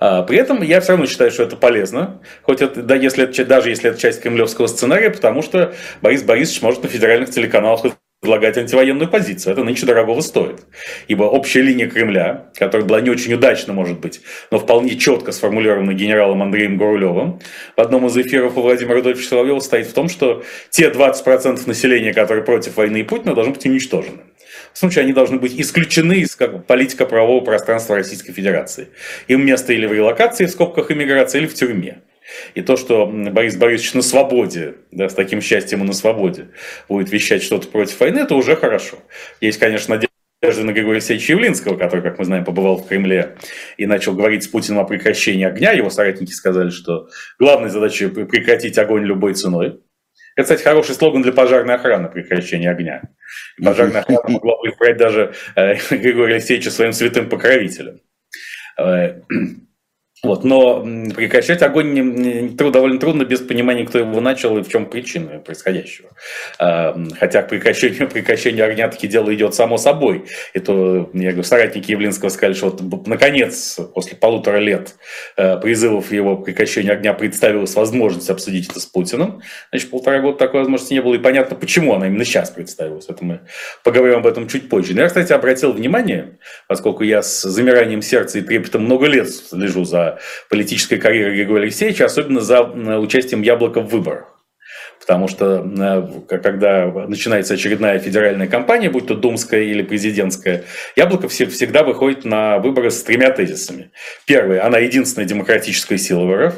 А, при этом я все равно считаю, что это полезно, хоть это, да, если это, даже если это часть кремлевского сценария, потому что Борис Борисович может на федеральных телеканалах предлагать антивоенную позицию. Это нынче дорогого стоит. Ибо общая линия Кремля, которая была не очень удачна, может быть, но вполне четко сформулирована генералом Андреем Гурулевым, в одном из эфиров у Владимира Рудольфовича Соловьева стоит в том, что те 20% населения, которые против войны и Путина, должны быть уничтожены. Случае они должны быть исключены из как, политика правового пространства Российской Федерации. Им место или в релокации, в скобках иммиграции, или в тюрьме. И то, что Борис Борисович на свободе, да, с таким счастьем и на свободе, будет вещать что-то против войны, это уже хорошо. Есть, конечно, надежда на Григория Алексеевича Явлинского, который, как мы знаем, побывал в Кремле и начал говорить с Путиным о прекращении огня. Его соратники сказали, что главная задача прекратить огонь любой ценой. Это, кстати, хороший слоган для пожарной охраны прекращения огня. Пожарная охрана могла бы избрать даже э, Григория Алексеевича своим святым покровителем. Вот, но прекращать огонь не, не, довольно трудно без понимания, кто его начал и в чем причина происходящего. А, хотя к прекращению, прекращению огня таки дело идет само собой. И то, я говорю, соратники Явлинского сказали, что вот, наконец, после полутора лет э, призывов его прекращения огня представилась возможность обсудить это с Путиным. Значит, полтора года такой возможности не было. И понятно, почему она именно сейчас представилась. Это мы поговорим об этом чуть позже. Но я, кстати, обратил внимание, поскольку я с замиранием сердца и трепетом много лет слежу за политической карьерой Григория Алексеевича, особенно за участием Яблока в выборах. Потому что э, когда начинается очередная федеральная кампания, будь то думская или президентская, Яблоко всегда выходит на выборы с тремя тезисами. Первый, она единственная демократическая сила РФ.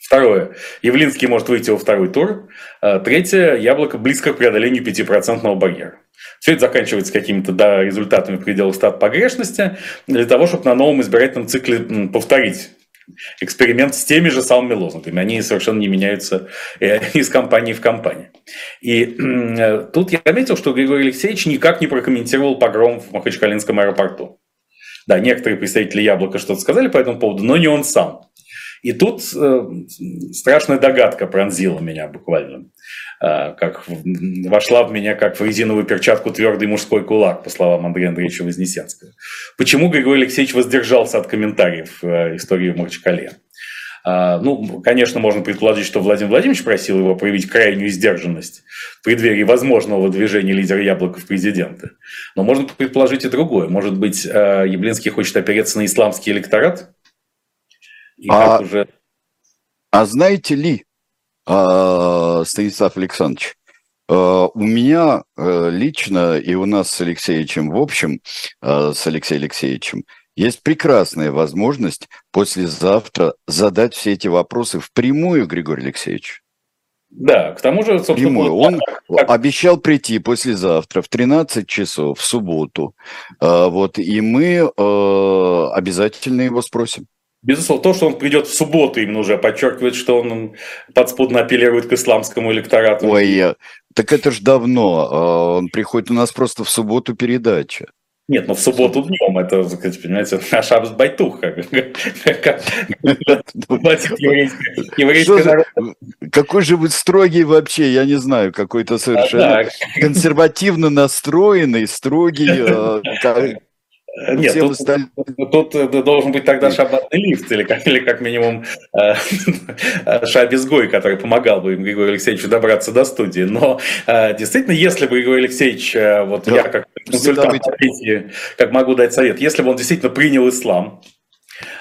Второе, Явлинский может выйти во второй тур. А третье, Яблоко близко к преодолению 5% барьера. Все это заканчивается какими-то да, результатами в пределах стат погрешности для того, чтобы на новом избирательном цикле повторить эксперимент с теми же самыми лозунгами. Они совершенно не меняются э, из компании в компанию. И э, тут я заметил, что Григорий Алексеевич никак не прокомментировал погром в Махачкалинском аэропорту. Да, некоторые представители Яблока что-то сказали по этому поводу, но не он сам. И тут э, страшная догадка пронзила меня буквально. Э, как вошла в меня, как в резиновую перчатку твердый мужской кулак, по словам Андрея Андреевича Вознесенского. Почему Григорий Алексеевич воздержался от комментариев э, истории в Махачкале? Э, ну, конечно, можно предположить, что Владимир Владимирович просил его проявить крайнюю сдержанность в преддверии возможного выдвижения лидера Яблока в президенты. Но можно предположить и другое. Может быть, Яблинский хочет опереться на исламский электорат? И а, уже... а знаете ли, а, Станислав Александрович, а, у меня а, лично и у нас с Алексеевичем в общем, а, с Алексеем Алексеевичем, есть прекрасная возможность послезавтра задать все эти вопросы впрямую, Григорий Алексеевич. Да, к тому же, собственно... Прямую. Он как... обещал прийти послезавтра в 13 часов, в субботу. Вот, и мы обязательно его спросим. Безусловно, то, что он придет в субботу, именно уже подчеркивает, что он подспудно апеллирует к исламскому электорату. Ой, так это ж давно. А, он приходит у нас просто в субботу передача. Нет, ну в субботу днем, это, понимаете, Шабс Байтуха. Какой же вы строгий вообще, я не знаю, какой-то совершенно консервативно настроенный, строгий, а, нет, тут, остальные... тут должен быть тогда шабатный лифт, или как, или как минимум э, шабизгой, который помогал бы им Григорию Алексеевичу добраться до студии. Но э, действительно, если бы Григорий Алексеевич, э, вот да. я как консультант, как могу дать совет, если бы он действительно принял ислам,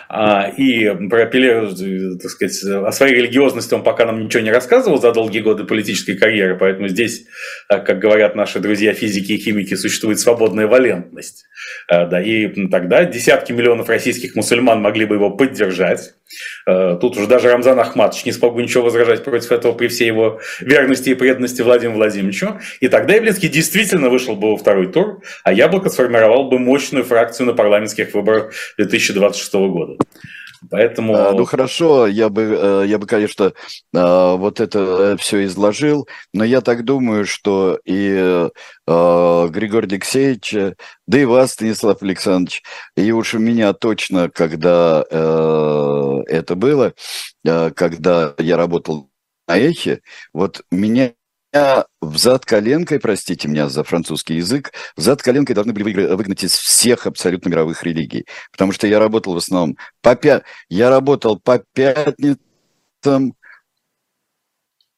а, и пропили, так сказать, о своей религиозности он пока нам ничего не рассказывал за долгие годы политической карьеры, поэтому здесь, а, как говорят наши друзья физики и химики, существует свободная валентность. А, да, и тогда десятки миллионов российских мусульман могли бы его поддержать. Тут уже даже Рамзан Ахматович не смог бы ничего возражать против этого при всей его верности и преданности Владимиру Владимировичу. И тогда Явлинский действительно вышел бы во второй тур, а Яблоко сформировал бы мощную фракцию на парламентских выборах 2026 года. Поэтому... А, ну хорошо, я бы, э, я бы, конечно, а, вот это э, все изложил, но я так думаю, что и э, Григорий Алексеевич, да и вас, Станислав Александрович, и уж у меня точно, когда это было, когда я работал на эхе, вот меня взад коленкой, простите меня за французский язык, взад коленкой должны были выгнать из всех абсолютно мировых религий. Потому что я работал в основном по пя... я работал по пятницам,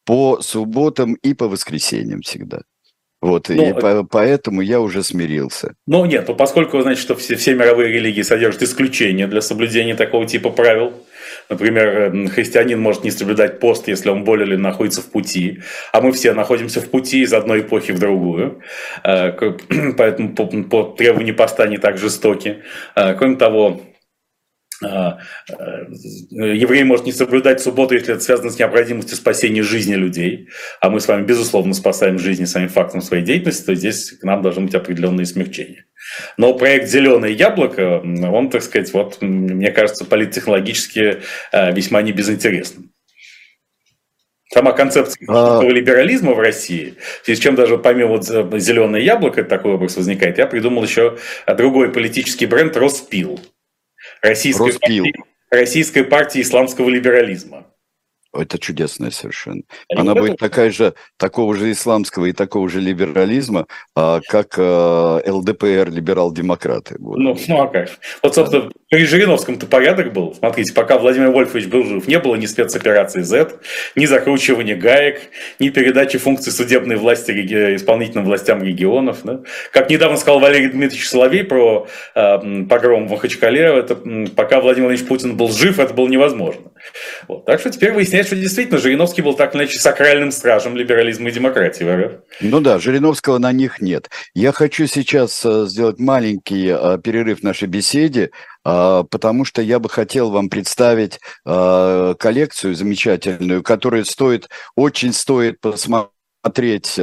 по субботам и по воскресеньям всегда. Вот, ну, и по, поэтому я уже смирился. Ну, нет, ну, поскольку, значит, что все, все мировые религии содержат исключения для соблюдения такого типа правил, Например, христианин может не соблюдать пост, если он болен или находится в пути, а мы все находимся в пути из одной эпохи в другую, э, поэтому по, поста не так жестоки. Э, кроме того, э, еврей может не соблюдать субботу, если это связано с необходимостью спасения жизни людей, а мы с вами, безусловно, спасаем жизни самим фактом своей деятельности, то здесь к нам должны быть определенные смягчения. Но проект «Зеленое яблоко», он, так сказать, вот, мне кажется, политтехнологически э, весьма не безинтересным. Сама концепция а... либерализма в России, в связи с чем даже помимо вот «Зеленое яблоко» такой образ возникает, я придумал еще другой политический бренд «Роспил» российской партии, российской партии исламского либерализма. Это чудесная совершенно. Она будет такая же, такого же исламского и такого же либерализма, а, как а, ЛДПР, либерал-демократы. Вот. Ну, ну а как? Вот, собственно, при Жириновском-то порядок был. Смотрите, пока Владимир Вольфович был жив, не было ни спецоперации Z, ни закручивания гаек, ни передачи функций судебной власти исполнительным властям регионов. Да? Как недавно сказал Валерий Дмитриевич Соловей про э, погром в Махачкале, это, пока Владимир Владимирович Путин был жив, это было невозможно. Вот. Так что теперь выясняется, что действительно Жириновский был так или иначе сакральным стражем либерализма и демократии в РФ. Ну да, Жириновского на них нет. Я хочу сейчас э, сделать маленький э, перерыв нашей беседе, э, потому что я бы хотел вам представить коллекцию замечательную, которая стоит, очень стоит посмотреть посмотреть,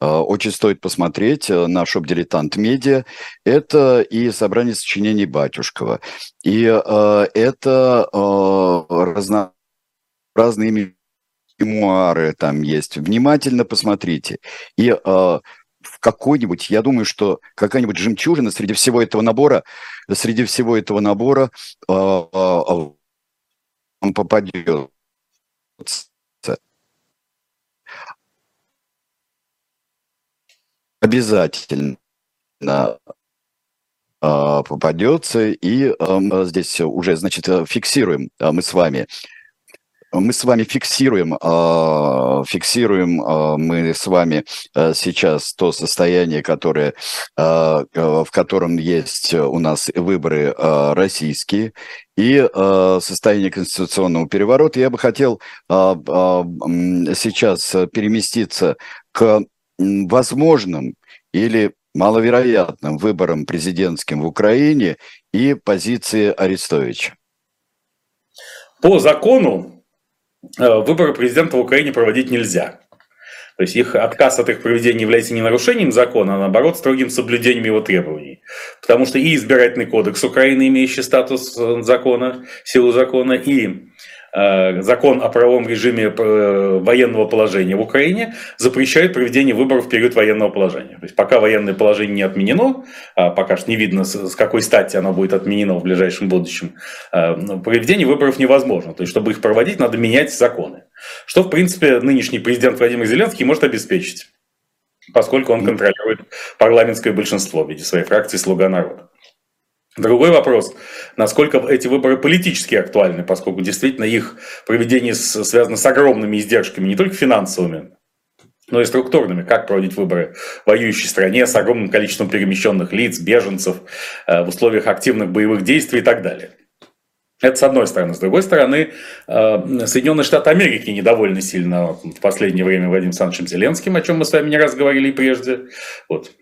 очень стоит посмотреть на шоп-дилетант медиа, это и собрание сочинений Батюшкова, и это разнообразные мемуары там есть. Внимательно посмотрите. И в какой-нибудь, я думаю, что какая-нибудь жемчужина среди всего этого набора, среди всего этого набора э, э, попадет. Обязательно попадется, и здесь уже, значит, фиксируем мы с вами. Мы с вами фиксируем, а, фиксируем а, мы с вами а, сейчас то состояние, которое, в котором есть у нас выборы российские. И состояние конституционного переворота. Я бы хотел сейчас переместиться к возможным или маловероятным выборам президентским в Украине и позиции Арестовича. По закону Э, выборы президента в Украине проводить нельзя. То есть их отказ от их проведения является не нарушением закона, а наоборот строгим соблюдением его требований. Потому что и избирательный кодекс Украины, имеющий статус э, закона, силу закона, и закон о правовом режиме э, военного положения в Украине запрещает проведение выборов в период военного положения. То есть пока военное положение не отменено, а пока что не видно, с какой стати оно будет отменено в ближайшем будущем, э, проведение выборов невозможно. То есть чтобы их проводить, надо менять законы. Что, в принципе, нынешний президент Владимир Зеленский может обеспечить, поскольку он контролирует парламентское большинство в виде своей фракции «Слуга народа». Другой вопрос, насколько эти выборы политически актуальны, поскольку действительно их проведение связано с огромными издержками, не только финансовыми, но и структурными. Как проводить выборы в воюющей стране с огромным количеством перемещенных лиц, беженцев, э, в условиях активных боевых действий и так далее. Это с одной стороны. С другой стороны, э, Соединенные Штаты Америки недовольны сильно в последнее время Владимиром Александровичем Зеленским, о чем мы с вами не раз говорили прежде. Вот.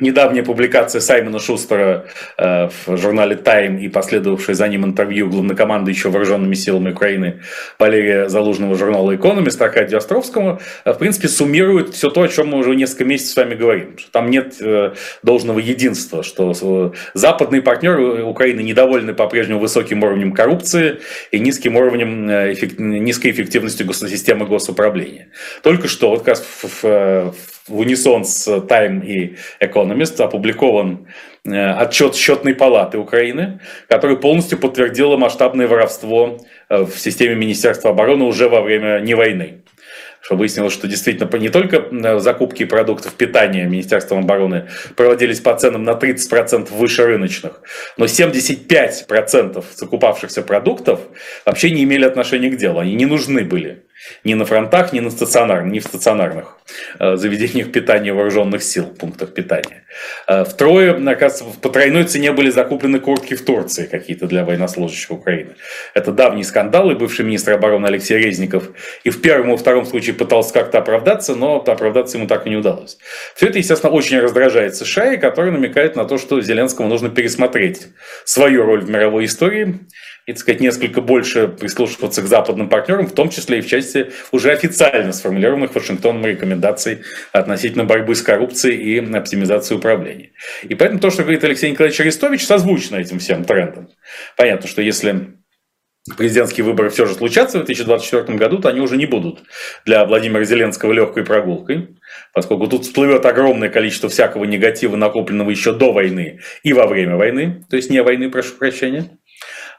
Недавняя публикация Саймона Шустера э, в журнале «Тайм» и последовавшее за ним интервью главнокомандующего вооруженными силами Украины Валерия Залужного журнала «Экономист» Аркадию Островскому, э, в принципе, суммирует все то, о чем мы уже несколько месяцев с вами говорим. Что там нет э, должного единства, что западные партнеры Украины недовольны по-прежнему высоким уровнем коррупции и низким уровнем эффект, низкой эффективностью системы госуправления. Только что, вот как раз в, в унисон с Time и Economist опубликован э, отчет счетной палаты Украины, который полностью подтвердил масштабное воровство э, в системе Министерства обороны уже во время не войны. Что выяснилось, что действительно не только э, закупки продуктов питания Министерством обороны проводились по ценам на 30% выше рыночных, но 75% закупавшихся продуктов вообще не имели отношения к делу, они не нужны были ни на фронтах, ни на стационарных, ни в стационарных э, заведениях питания вооруженных сил, пунктах питания. Э, втрое, оказывается, по тройной цене были закуплены куртки в Турции какие-то для военнослужащих Украины. Это давний скандал, и бывший министр обороны Алексей Резников и в первом и втором случае пытался как-то оправдаться, но оправдаться ему так и не удалось. Все это, естественно, очень раздражает США, и который намекает на то, что Зеленскому нужно пересмотреть свою роль в мировой истории и, так сказать, несколько больше прислушиваться к западным партнерам, в том числе и в части уже официально сформулированных Вашингтоном рекомендаций относительно борьбы с коррупцией и оптимизации управления. И поэтому то, что говорит Алексей Николаевич Арестович, созвучно этим всем трендам. Понятно, что если президентские выборы все же случатся в 2024 году, то они уже не будут для Владимира Зеленского легкой прогулкой, поскольку тут всплывет огромное количество всякого негатива, накопленного еще до войны и во время войны, то есть не войны, прошу прощения.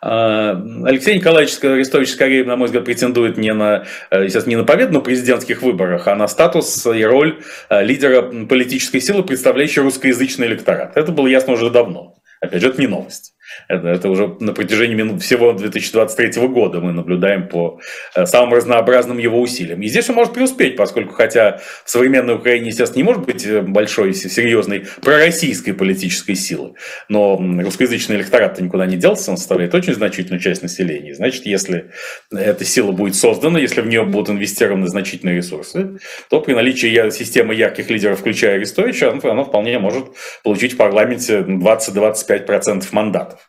А, Алексей Николаевич Арестович скорее, на мой взгляд, претендует не на, э, сейчас не на победу на президентских выборах, а на статус и роль э, лидера политической силы, представляющей русскоязычный электорат. Это было ясно уже давно. Опять же, это не новость. Это, уже на протяжении минут всего 2023 года мы наблюдаем по э, самым разнообразным его усилиям. И здесь он может преуспеть, поскольку хотя в современной Украине, естественно, не может быть э, большой, серьезной пророссийской политической силы, но русскоязычный электорат-то никуда не делся, он составляет очень значительную часть населения. Значит, если эта сила будет создана, если в нее будут инвестированы значительные ресурсы, то при наличии системы ярких лидеров, включая Арестовича, она вполне может получить в парламенте 20-25% мандатов.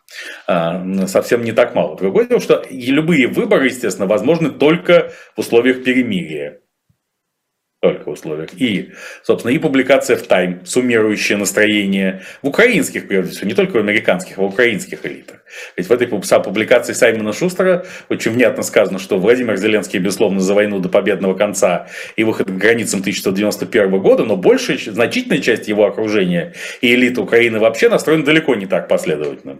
А, совсем не так мало. Другое дело, что любые выборы, естественно, возможны только в условиях перемирия только условиях. И, собственно, и публикация в Time, суммирующая настроение в украинских, прежде всего, не только в американских, а в украинских элитах. Ведь в этой публикации Саймона Шустера очень внятно сказано, что Владимир Зеленский, безусловно, за войну до победного конца и выход к границам 1991 года, но большая, значительная часть его окружения и элиты Украины вообще настроены далеко не так последовательно.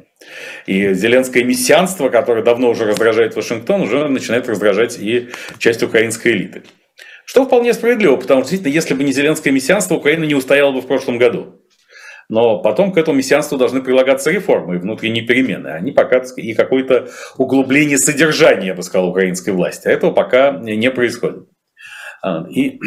И зеленское мессианство, которое давно уже раздражает Вашингтон, уже начинает раздражать и часть украинской элиты. Что вполне справедливо, потому что действительно, если бы не зеленское мессианство, Украина не устояла бы в прошлом году. Но потом к этому мессианству должны прилагаться реформы и внутренние перемены. Они пока и какое-то углубление содержания, я бы сказал, украинской власти. А этого пока не происходит. А, и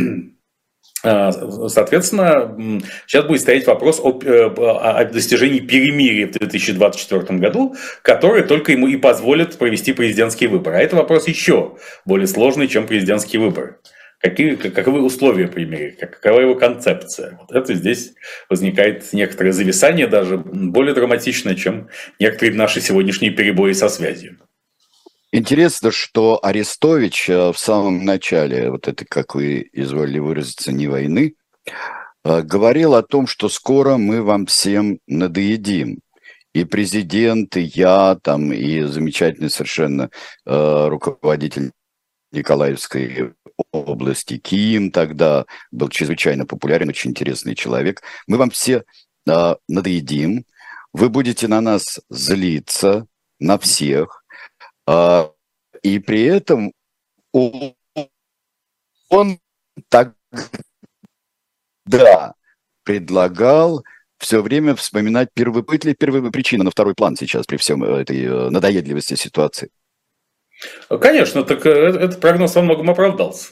а, Соответственно, сейчас будет стоять вопрос о, э, о достижении перемирия в 2024 году, который только ему и позволит провести президентские выборы. А это вопрос еще более сложный, чем президентские выборы какие, каковы условия примерия, какова его концепция. Вот это здесь возникает некоторое зависание, даже более драматичное, чем некоторые наши сегодняшние перебои со связью. Интересно, что Арестович э, в самом начале, вот это, как вы изволили выразиться, не войны, э, говорил о том, что скоро мы вам всем надоедим. И президент, и я, там, и замечательный совершенно э, руководитель Николаевской области. Ким тогда был чрезвычайно популярен, очень интересный человек. Мы вам все э, надоедим, вы будете на нас злиться, на всех, э, и при этом он, он тогда предлагал все время вспоминать первые, ли первые причины на второй план сейчас при всем этой э, надоедливости ситуации. Конечно, так э, этот прогноз во многом оправдался.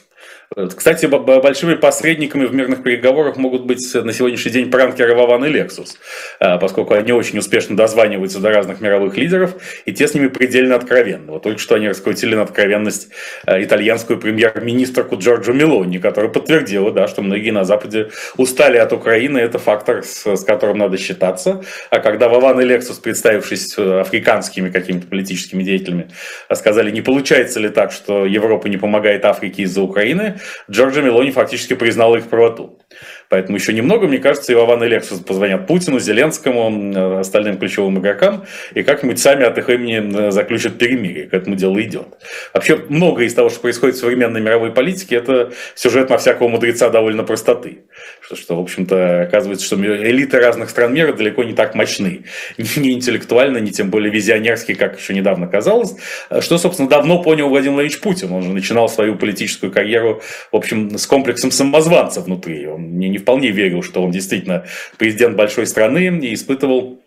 Кстати, большими посредниками в мирных переговорах могут быть на сегодняшний день пранкеры Вован и Лексус, а, поскольку они очень успешно дозваниваются до разных мировых лидеров, и те с ними предельно откровенны. Вот только что они раскрутили на откровенность а, итальянскую премьер-министрку Джорджо Мелони, которая подтвердила, да, что многие на Западе устали от Украины, это фактор, с, с которым надо считаться. А когда Вован и Лексус, представившись э, африканскими какими-то политическими деятелями, сказали, не получается ли так, что Европа не помогает Африке из-за Украины, Джорджо Мелони фактически признал их правоту. Поэтому еще немного, мне кажется, и Вован и Лексус позвонят Путину, Зеленскому, остальным ключевым игрокам, и как-нибудь сами от их имени заключат перемирие. К этому делу идет. Вообще, многое из того, что происходит в современной мировой политике, это сюжет на всякого мудреца довольно простоты. Что, в общем-то, оказывается, что элиты разных стран мира далеко не так мощны. Ни интеллектуально, ни тем более визионерски, как еще недавно казалось. Что, собственно, давно понял Владимир Владимирович Путин. Он же начинал свою политическую карьеру, в общем, с комплексом самозванца внутри. Он не, не вполне верил, что он действительно президент большой страны и испытывал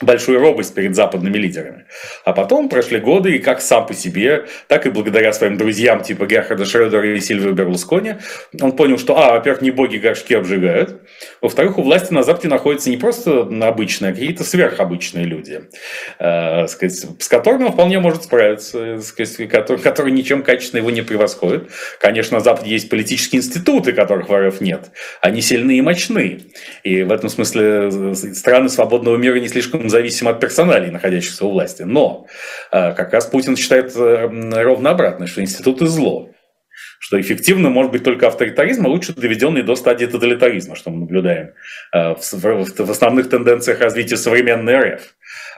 большую робость перед западными лидерами. А потом прошли годы, и как сам по себе, так и благодаря своим друзьям типа Герхарда Шредера и Сильвио Берлускони, он понял, что, а, во-первых, не боги горшки обжигают, во-вторых, у власти на Западе находятся не просто обычные, а какие-то сверхобычные люди, э, сказать, с которыми он вполне может справиться, сказать, которые, которые ничем качественно его не превосходят. Конечно, на Западе есть политические институты, которых в РФ нет. Они сильны и мощны. И в этом смысле э, страны свободного мира не слишком зависим от персоналей, находящихся у власти. Но э, как раз Путин считает э, ровно обратно, что институты зло что эффективно может быть только авторитаризм, а лучше доведенный до стадии тоталитаризма, что мы наблюдаем э, в основных тенденциях развития современной РФ.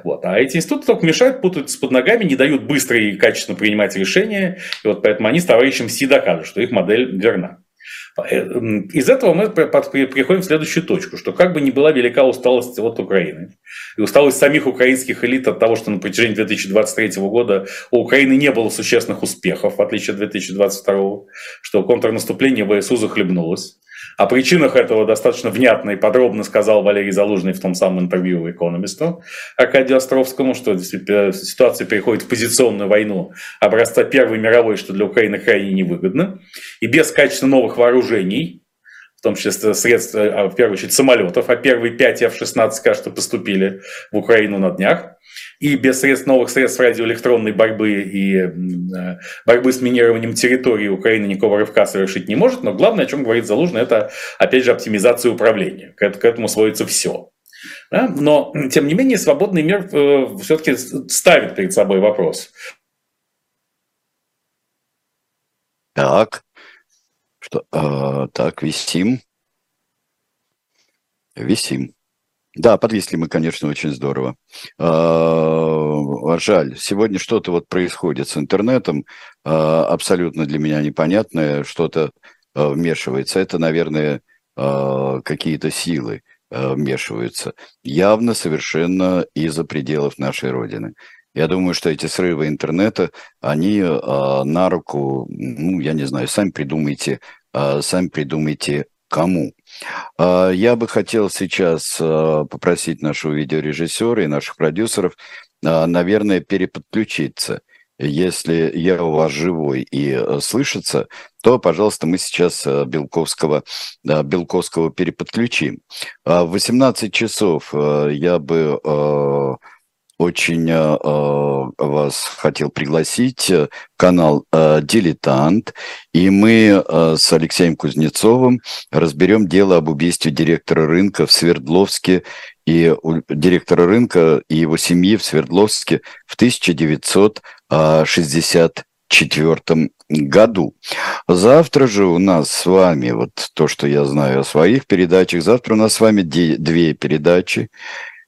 Вот. А эти институты только мешают, путаются под ногами, не дают быстро и качественно принимать решения, и вот поэтому они с товарищем Си доказывают, что их модель верна. Э, из этого мы приходим в следующую точку, что как бы ни была велика усталость от Украины, и усталость самих украинских элит от того, что на протяжении 2023 года у Украины не было существенных успехов, в отличие от 2022, что контрнаступление ВСУ захлебнулось, О причинах этого достаточно внятно и подробно сказал Валерий Залужный в том самом интервью «Экономисту» Аркадию Островскому, что ситуация переходит в позиционную войну образца Первой мировой, что для Украины крайне невыгодно. И без качественно новых вооружений, в том числе средств, а, в первую очередь самолетов, а первые 5 F-16, кажется, поступили в Украину на днях, и без средств, новых средств радиоэлектронной борьбы и э, борьбы с минированием территории Украины никакого рывка совершить не может, но главное, о чем говорит Залужный, это, опять же, оптимизация управления. К этому сводится все. Да? Но, тем не менее, свободный мир э, все-таки ставит перед собой вопрос. Так, э, так, висим. Висим. Да, подвисли мы, конечно, очень здорово. А, жаль, сегодня что-то вот происходит с интернетом, а, абсолютно для меня непонятное, что-то а, вмешивается. Это, наверное, какие-то силы вмешиваются. Явно совершенно из-за пределов нашей Родины. Я думаю, что эти срывы интернета, они э, на руку, ну, я не знаю, сами придумайте, сами придумайте кому. Э, я бы хотел сейчас э, попросить нашего видеорежиссера и наших продюсеров, наверное, переподключиться. Если я у вас живой и слышится, то, пожалуйста, мы сейчас Белковского, Белковского переподключим. В 18 часов я бы... Э, очень э, э, вас хотел пригласить в канал э, «Дилетант», и мы э, с Алексеем Кузнецовым разберем дело об убийстве директора рынка в Свердловске и у директора рынка и его семьи в Свердловске в 1964 году. Завтра же у нас с вами, вот то, что я знаю о своих передачах, завтра у нас с вами две передачи.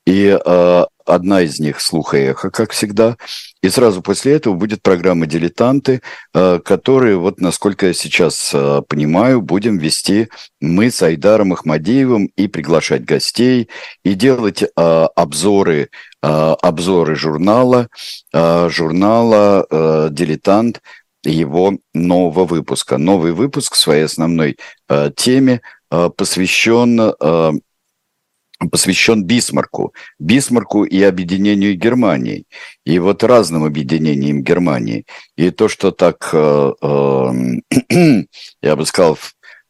И э, одна из них «Слух и эхо», как всегда. И сразу после этого будет программа «Дилетанты», э, которые, вот насколько я сейчас э, понимаю, будем вести мы с Айдаром Ахмадеевым и приглашать гостей, и делать э, обзоры, обзоры журнала, журнала «Дилетант», его нового выпуска. Новый выпуск своей основной теме посвящен посвящен Бисмарку, Бисмарку и объединению Германии, и вот разным объединениям Германии. И то, что так, э, э, я бы сказал,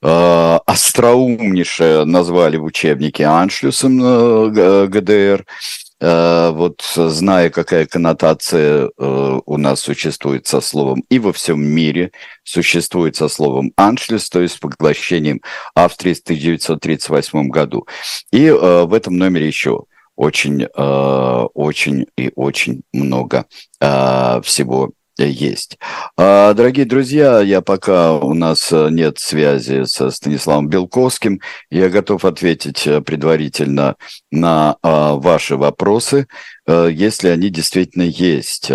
э, остроумнейшее назвали в учебнике Аншлюсом э, ГДР, Э, вот зная, какая коннотация э, у нас существует со словом и во всем мире существует со словом «аншлюс», то есть с поглощением Австрии в 1938 году. И э, в этом номере еще очень, очень и очень много всего есть. А, дорогие друзья, я пока у нас э, нет связи со Станиславом Белковским, я готов ответить э, предварительно на а, ваши вопросы, э, если они действительно есть.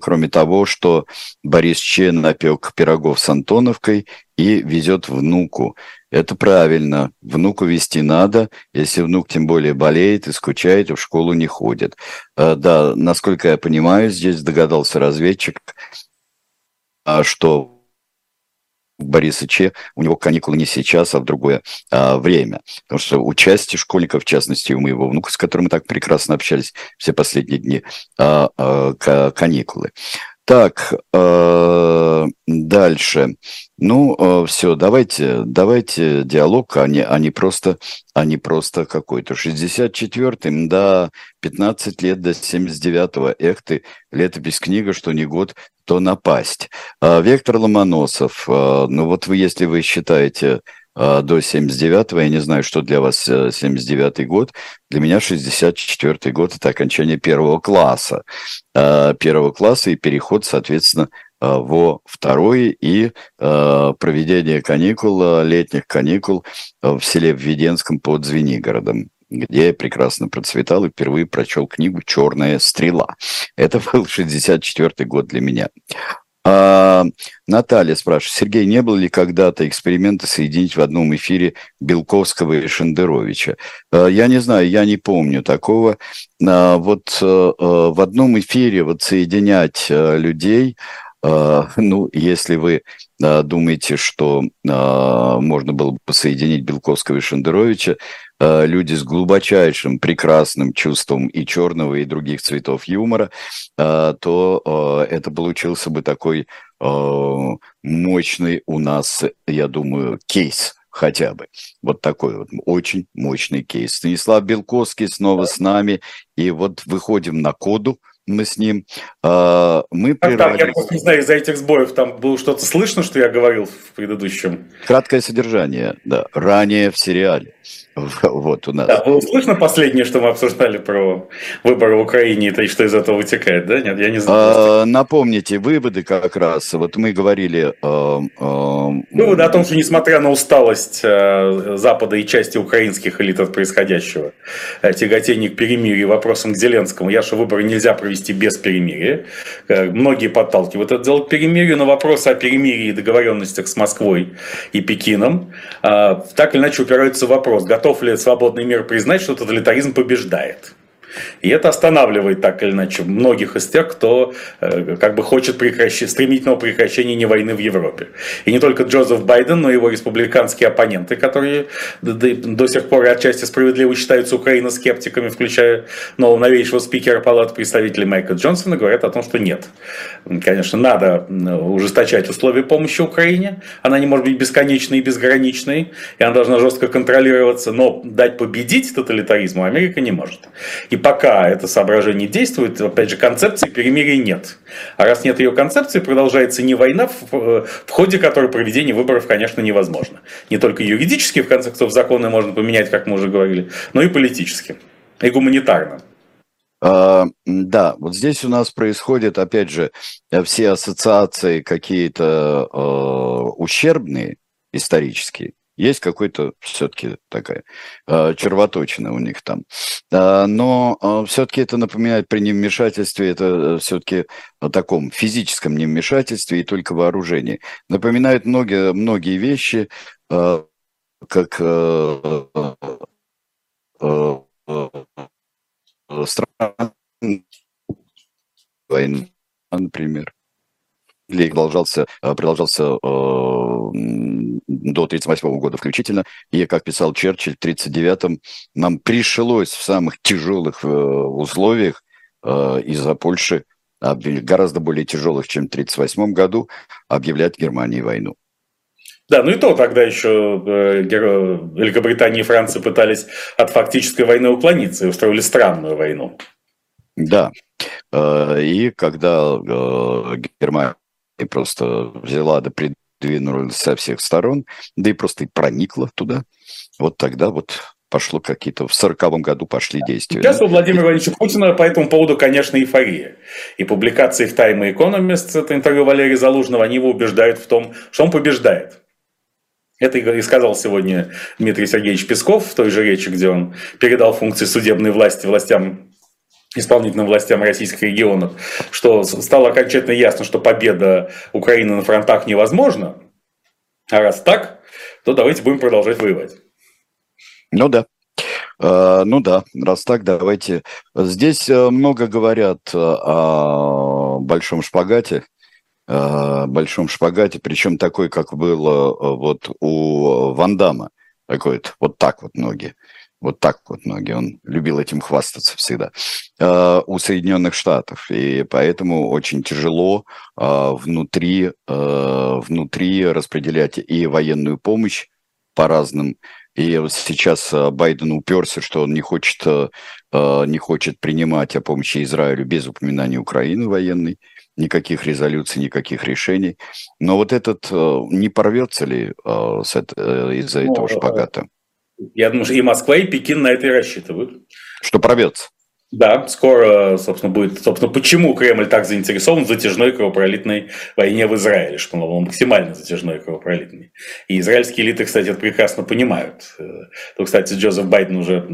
Кроме того, что Борис Чен напек пирогов с Антоновкой и везет внуку. Это правильно. Внуку вести надо. Если внук тем более болеет и скучает, в школу не ходит. Э, да, насколько я понимаю, здесь догадался разведчик, а, что Бориса у него каникулы не сейчас, а в другое а, время. Потому что участие школьников, в частности, у моего внука, с которым мы так прекрасно общались все последние дни, а, а, каникулы. Так, э, дальше. Ну, э, все, давайте, давайте диалог, а не, а не просто, а не просто какой-то. 64-й, да, 15 лет до 79-го. Эх ты, летопись книга, что не год, то напасть. Э, Вектор Ломоносов, э, ну вот вы, если вы считаете а, до 79-го. Я не знаю, что для вас 79-й э, год. Для меня 64-й год – это окончание первого класса. А, первого класса и переход, соответственно, во второй и проведение каникул, летних каникул в селе Введенском под Звенигородом где я прекрасно процветал и впервые прочел книгу «Черная стрела». Это был 64 год для меня. А, Наталья спрашивает, Сергей, не было ли когда-то эксперимента соединить в одном эфире Белковского и Шендеровича? А, я не знаю, я не помню такого. А, вот а, в одном эфире вот соединять а, людей, Ну, если вы думаете, что можно было бы посоединить Белковского и Шендеровича, люди с глубочайшим, прекрасным чувством и черного, и других цветов юмора, то это получился бы такой мощный у нас, я думаю, кейс хотя бы. Вот такой вот очень мощный кейс. Станислав Белковский снова с нами. И вот выходим на коду мы с ним. А, мы прервали... Так, я просто не знаю, из-за этих сбоев там было что-то слышно, что я говорил в предыдущем? Краткое содержание, да. Ранее в сериале. Вот у нас. Да, было слышно последнее, что мы обсуждали про выборы в Украине и что из этого вытекает, да? Нет, я не знаю. А, напомните, выводы как раз. Вот мы говорили... А, а, выводы о том, что несмотря на усталость а, Запада и части украинских элит от происходящего, а, тяготение к перемирию вопросам к Зеленскому, я что выборы нельзя провести без перемирия. А, многие подталкивают это дело к перемирию, но вопрос о перемирии и договоренностях с Москвой и Пекином а, так или иначе упираются в вопрос, готов готов ли свободный мир признать, что тоталитаризм побеждает. И это останавливает так или иначе многих из тех, кто э, как бы хочет прекращ... стремительного прекращения войны в Европе. И не только Джозеф Байден, но и его республиканские оппоненты, которые до сих пор отчасти справедливо считаются украиноскептиками, включая нового новейшего спикера Палаты представителей Майка Джонсона, говорят о том, что нет. Конечно, надо ужесточать условия помощи Украине. Она не может быть бесконечной и безграничной, и она должна жестко контролироваться, но дать победить тоталитаризму Америка не может. И пока это соображение действует, опять же, концепции перемирия нет. А раз нет ее концепции, продолжается не война, в, в ходе которой проведение выборов, конечно, невозможно. Не только юридически, в конце концов, законы можно поменять, как мы уже говорили, но и политически, и гуманитарно. А, да, вот здесь у нас происходят, опять же, все ассоциации какие-то э, ущербные исторические, есть какой-то все-таки такая э, червоточина у них там. Э, но э, все-таки это напоминает при невмешательстве, это э, все-таки о таком физическом невмешательстве и только вооружении. Напоминает многие, многие вещи, как э, э, э, стран войны, например или продолжался, э, продолжался э, до 1938 года включительно. И, как писал Черчилль, в 1939-м нам пришлось в самых тяжелых э, условиях э, из-за Польши, гораздо более тяжелых, чем в 1938 году, объявлять Германии войну. Да, ну и то тогда еще э, Великобритания и Франция пытались от фактической войны уклониться и устроили странную войну. Да, э, и когда Германия и просто взяла да придвинула со всех сторон, да и просто и проникла туда. Вот тогда вот пошло какие-то, в сороковом году пошли действия. Сейчас у Владимира Владимировича Путина по этому поводу, конечно, эйфория. И публикации в Time Economist, это интервью Валерия Залужного, они его убеждают в том, что он побеждает. Это и сказал сегодня Дмитрий Сергеевич Песков в той же речи, где он передал функции судебной власти властям исполнительным властям российских регионов, что стало окончательно ясно, что победа Украины на фронтах невозможна. А раз так, то давайте будем продолжать воевать. Ну да. Uh, ну да, раз так, давайте. Здесь э, много говорят э, о большом шпагате, большом шпагате, причем такой, как было вот у Вандама, такой вот, вот так вот ноги. Вот так вот ноги. Он любил этим хвастаться всегда. Э, у Соединенных Штатов. И поэтому очень тяжело э, внутри, э, внутри распределять и военную помощь по разным. И сейчас Байден уперся, что он не хочет, не хочет принимать о помощи Израилю без упоминания Украины военной никаких резолюций, никаких решений. Но вот этот не порвется ли из-за этого ну, шпагата? Я думаю, что и Москва, и Пекин на это и рассчитывают. Что пробьется. Да, скоро, собственно, будет, собственно, почему Кремль так заинтересован в затяжной кровопролитной войне в Израиле, что он максимально затяжной кровопролитной. И израильские элиты, кстати, это прекрасно понимают. То, кстати, Джозеф Байден уже,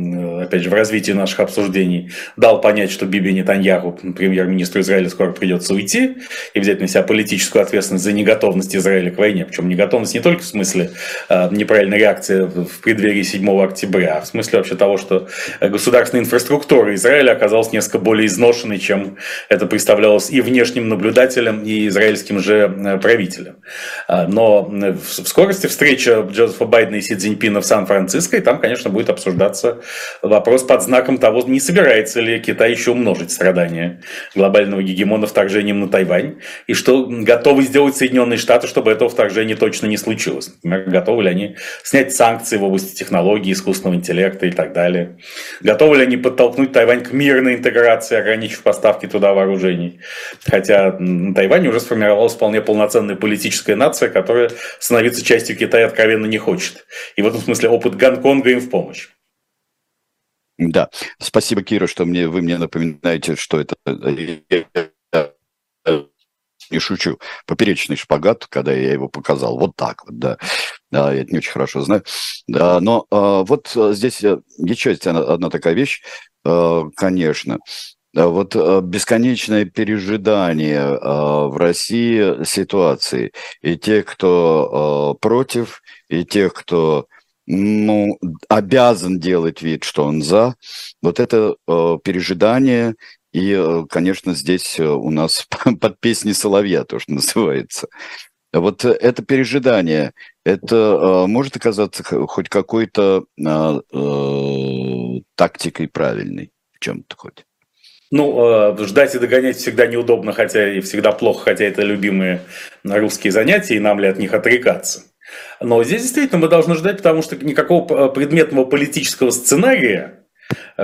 опять же, в развитии наших обсуждений дал понять, что Биби Нетаньяху, премьер-министру Израиля, скоро придется уйти и взять на себя политическую ответственность за неготовность Израиля к войне. Причем неготовность не только в смысле э, неправильной реакции в преддверии 7 октября, а в смысле вообще того, что государственная инфраструктура Израиля оказалась несколько более изношенной, чем это представлялось и внешним наблюдателям, и израильским же правителям. А, но в скорости встреча Джозефа Байдена и Си Цзиньпина в Сан-Франциско, и там, конечно, будет обсуждаться вопрос под знаком того, не собирается ли Китай еще умножить страдания глобального гегемона вторжением на Тайвань, и что готовы сделать Соединенные Штаты, чтобы этого вторжения точно не случилось. Например, готовы ли они снять санкции в области технологий, искусственного интеллекта и так далее. Готовы ли они подтолкнуть Тайвань к мирной интеграции, ограничив поставки туда вооружений. Хотя на Тайване уже сформировалась вполне полноценная политическая нация, которая становиться частью Китая откровенно не хочет. И в этом смысле опыт Гонконга им в помощь. Да, спасибо, Кира, что мне, вы мне напоминаете, что это не шучу, поперечный шпагат, когда я его показал, вот так вот, да. Да, я это не очень хорошо знаю. Да, но а, вот а, здесь э, еще есть одна такая вещь, конечно. Да, вот а, бесконечное пережидание в России ситуации. И те, кто против, и тех, кто ну, обязан делать вид, что он за. Вот это э, пережидание и, э, конечно, здесь э, у нас под песни Соловья, то, что называется. Вот это пережидание, это э, может оказаться хоть какой-то э, тактикой правильной в чем-то хоть? Ну, ждать и догонять всегда неудобно, хотя и всегда плохо, хотя это любимые русские занятия, и нам ли от них отрекаться. Но здесь действительно мы должны ждать, потому что никакого предметного политического сценария,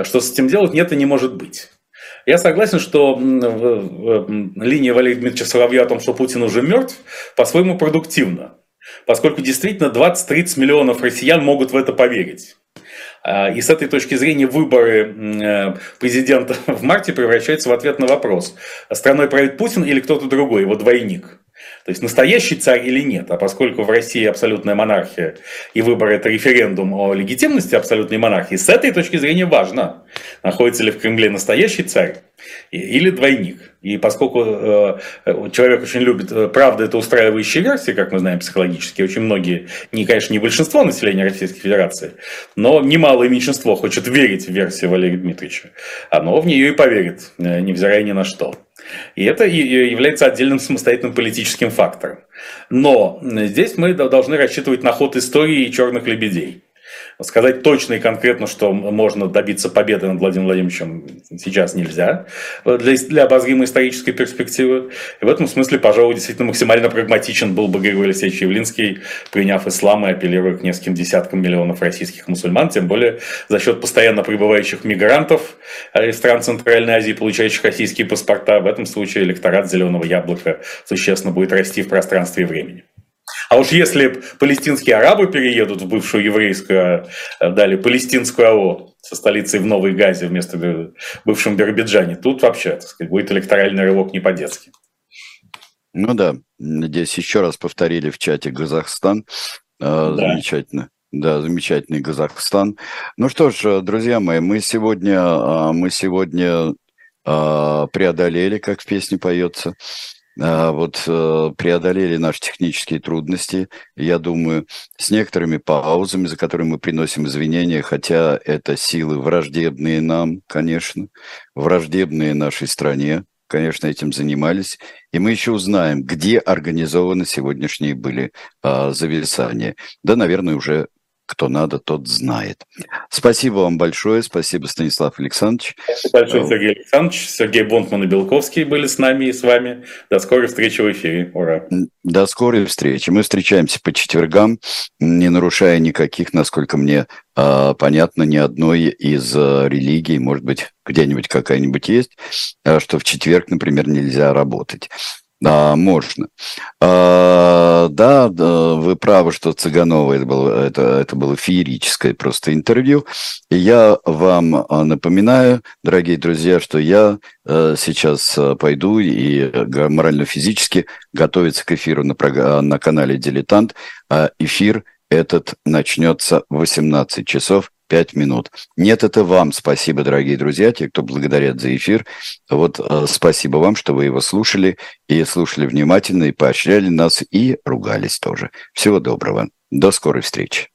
что с этим делать, нет и не может быть. Я согласен, что линия Валерия Дмитриевича Соловья о том, что Путин уже мертв, по-своему продуктивна. Поскольку действительно 20-30 миллионов россиян могут в это поверить. А, и с этой точки зрения выборы э, президента в марте превращаются в ответ на вопрос, страной правит Путин или кто-то другой, его двойник. То есть настоящий царь или нет. А поскольку в России абсолютная монархия и выбор это референдум о легитимности абсолютной монархии, с этой точки зрения важно, находится ли в Кремле настоящий царь или двойник. И поскольку э, человек очень любит, э, правда, это устраивающие версии, как мы знаем психологически, очень многие, не, конечно, не большинство населения Российской Федерации, но немалое меньшинство хочет верить в версию Валерия Дмитриевича. Оно в нее и поверит, э, невзирая ни на что. И это является отдельным самостоятельным политическим фактором. Но здесь мы должны рассчитывать на ход истории черных лебедей. Сказать точно и конкретно, что можно добиться победы над Владимиром Владимировичем сейчас нельзя для, для обозримой исторической перспективы. И в этом смысле, пожалуй, действительно максимально прагматичен был бы Григорий Алексеевич Явлинский, приняв ислам и апеллируя к нескольким десяткам миллионов российских мусульман, тем более за счет постоянно прибывающих мигрантов из стран Центральной Азии, получающих российские паспорта. В этом случае электорат «Зеленого яблока» существенно будет расти в пространстве и времени. А уж если палестинские арабы переедут в бывшую еврейскую, а, далее палестинскую АО со столицей в Новой Газе вместо бывшем Биробиджане, тут вообще так сказать, будет электоральный рывок не по-детски. Ну да, здесь еще раз повторили в чате Казахстан. А, да. Замечательно. Да, замечательный Казахстан. Ну что ж, друзья мои, мы сегодня, мы сегодня преодолели, как в песне поется, вот э, преодолели наши технические трудности, я думаю, с некоторыми паузами, за которые мы приносим извинения, хотя это силы враждебные нам, конечно, враждебные нашей стране, конечно, этим занимались. И мы еще узнаем, где организованы сегодняшние были а, зависания. Да, наверное, уже кто надо, тот знает. Спасибо вам большое. Спасибо, Станислав Александрович. Спасибо большое, Сергей Александрович. Сергей Бонтман и Белковский были с нами и с вами. До скорой встречи в эфире. Ура. До скорой встречи. Мы встречаемся по четвергам, не нарушая никаких, насколько мне э, понятно, ни одной из э, религий, может быть, где-нибудь какая-нибудь есть, э, что в четверг, например, нельзя работать. Да, можно. А, да, да, вы правы, что Цыганова это было, это, это было феерическое просто интервью. И я вам а, напоминаю, дорогие друзья, что я а, сейчас а, пойду и морально-физически готовиться к эфиру на, на канале «Дилетант». А эфир этот начнется в 18 часов 5 минут. Нет, это вам спасибо, дорогие друзья, те, кто благодарят за эфир. Вот э, спасибо вам, что вы его слушали, и слушали внимательно, и поощряли нас, и ругались тоже. Всего доброго. До скорой встречи.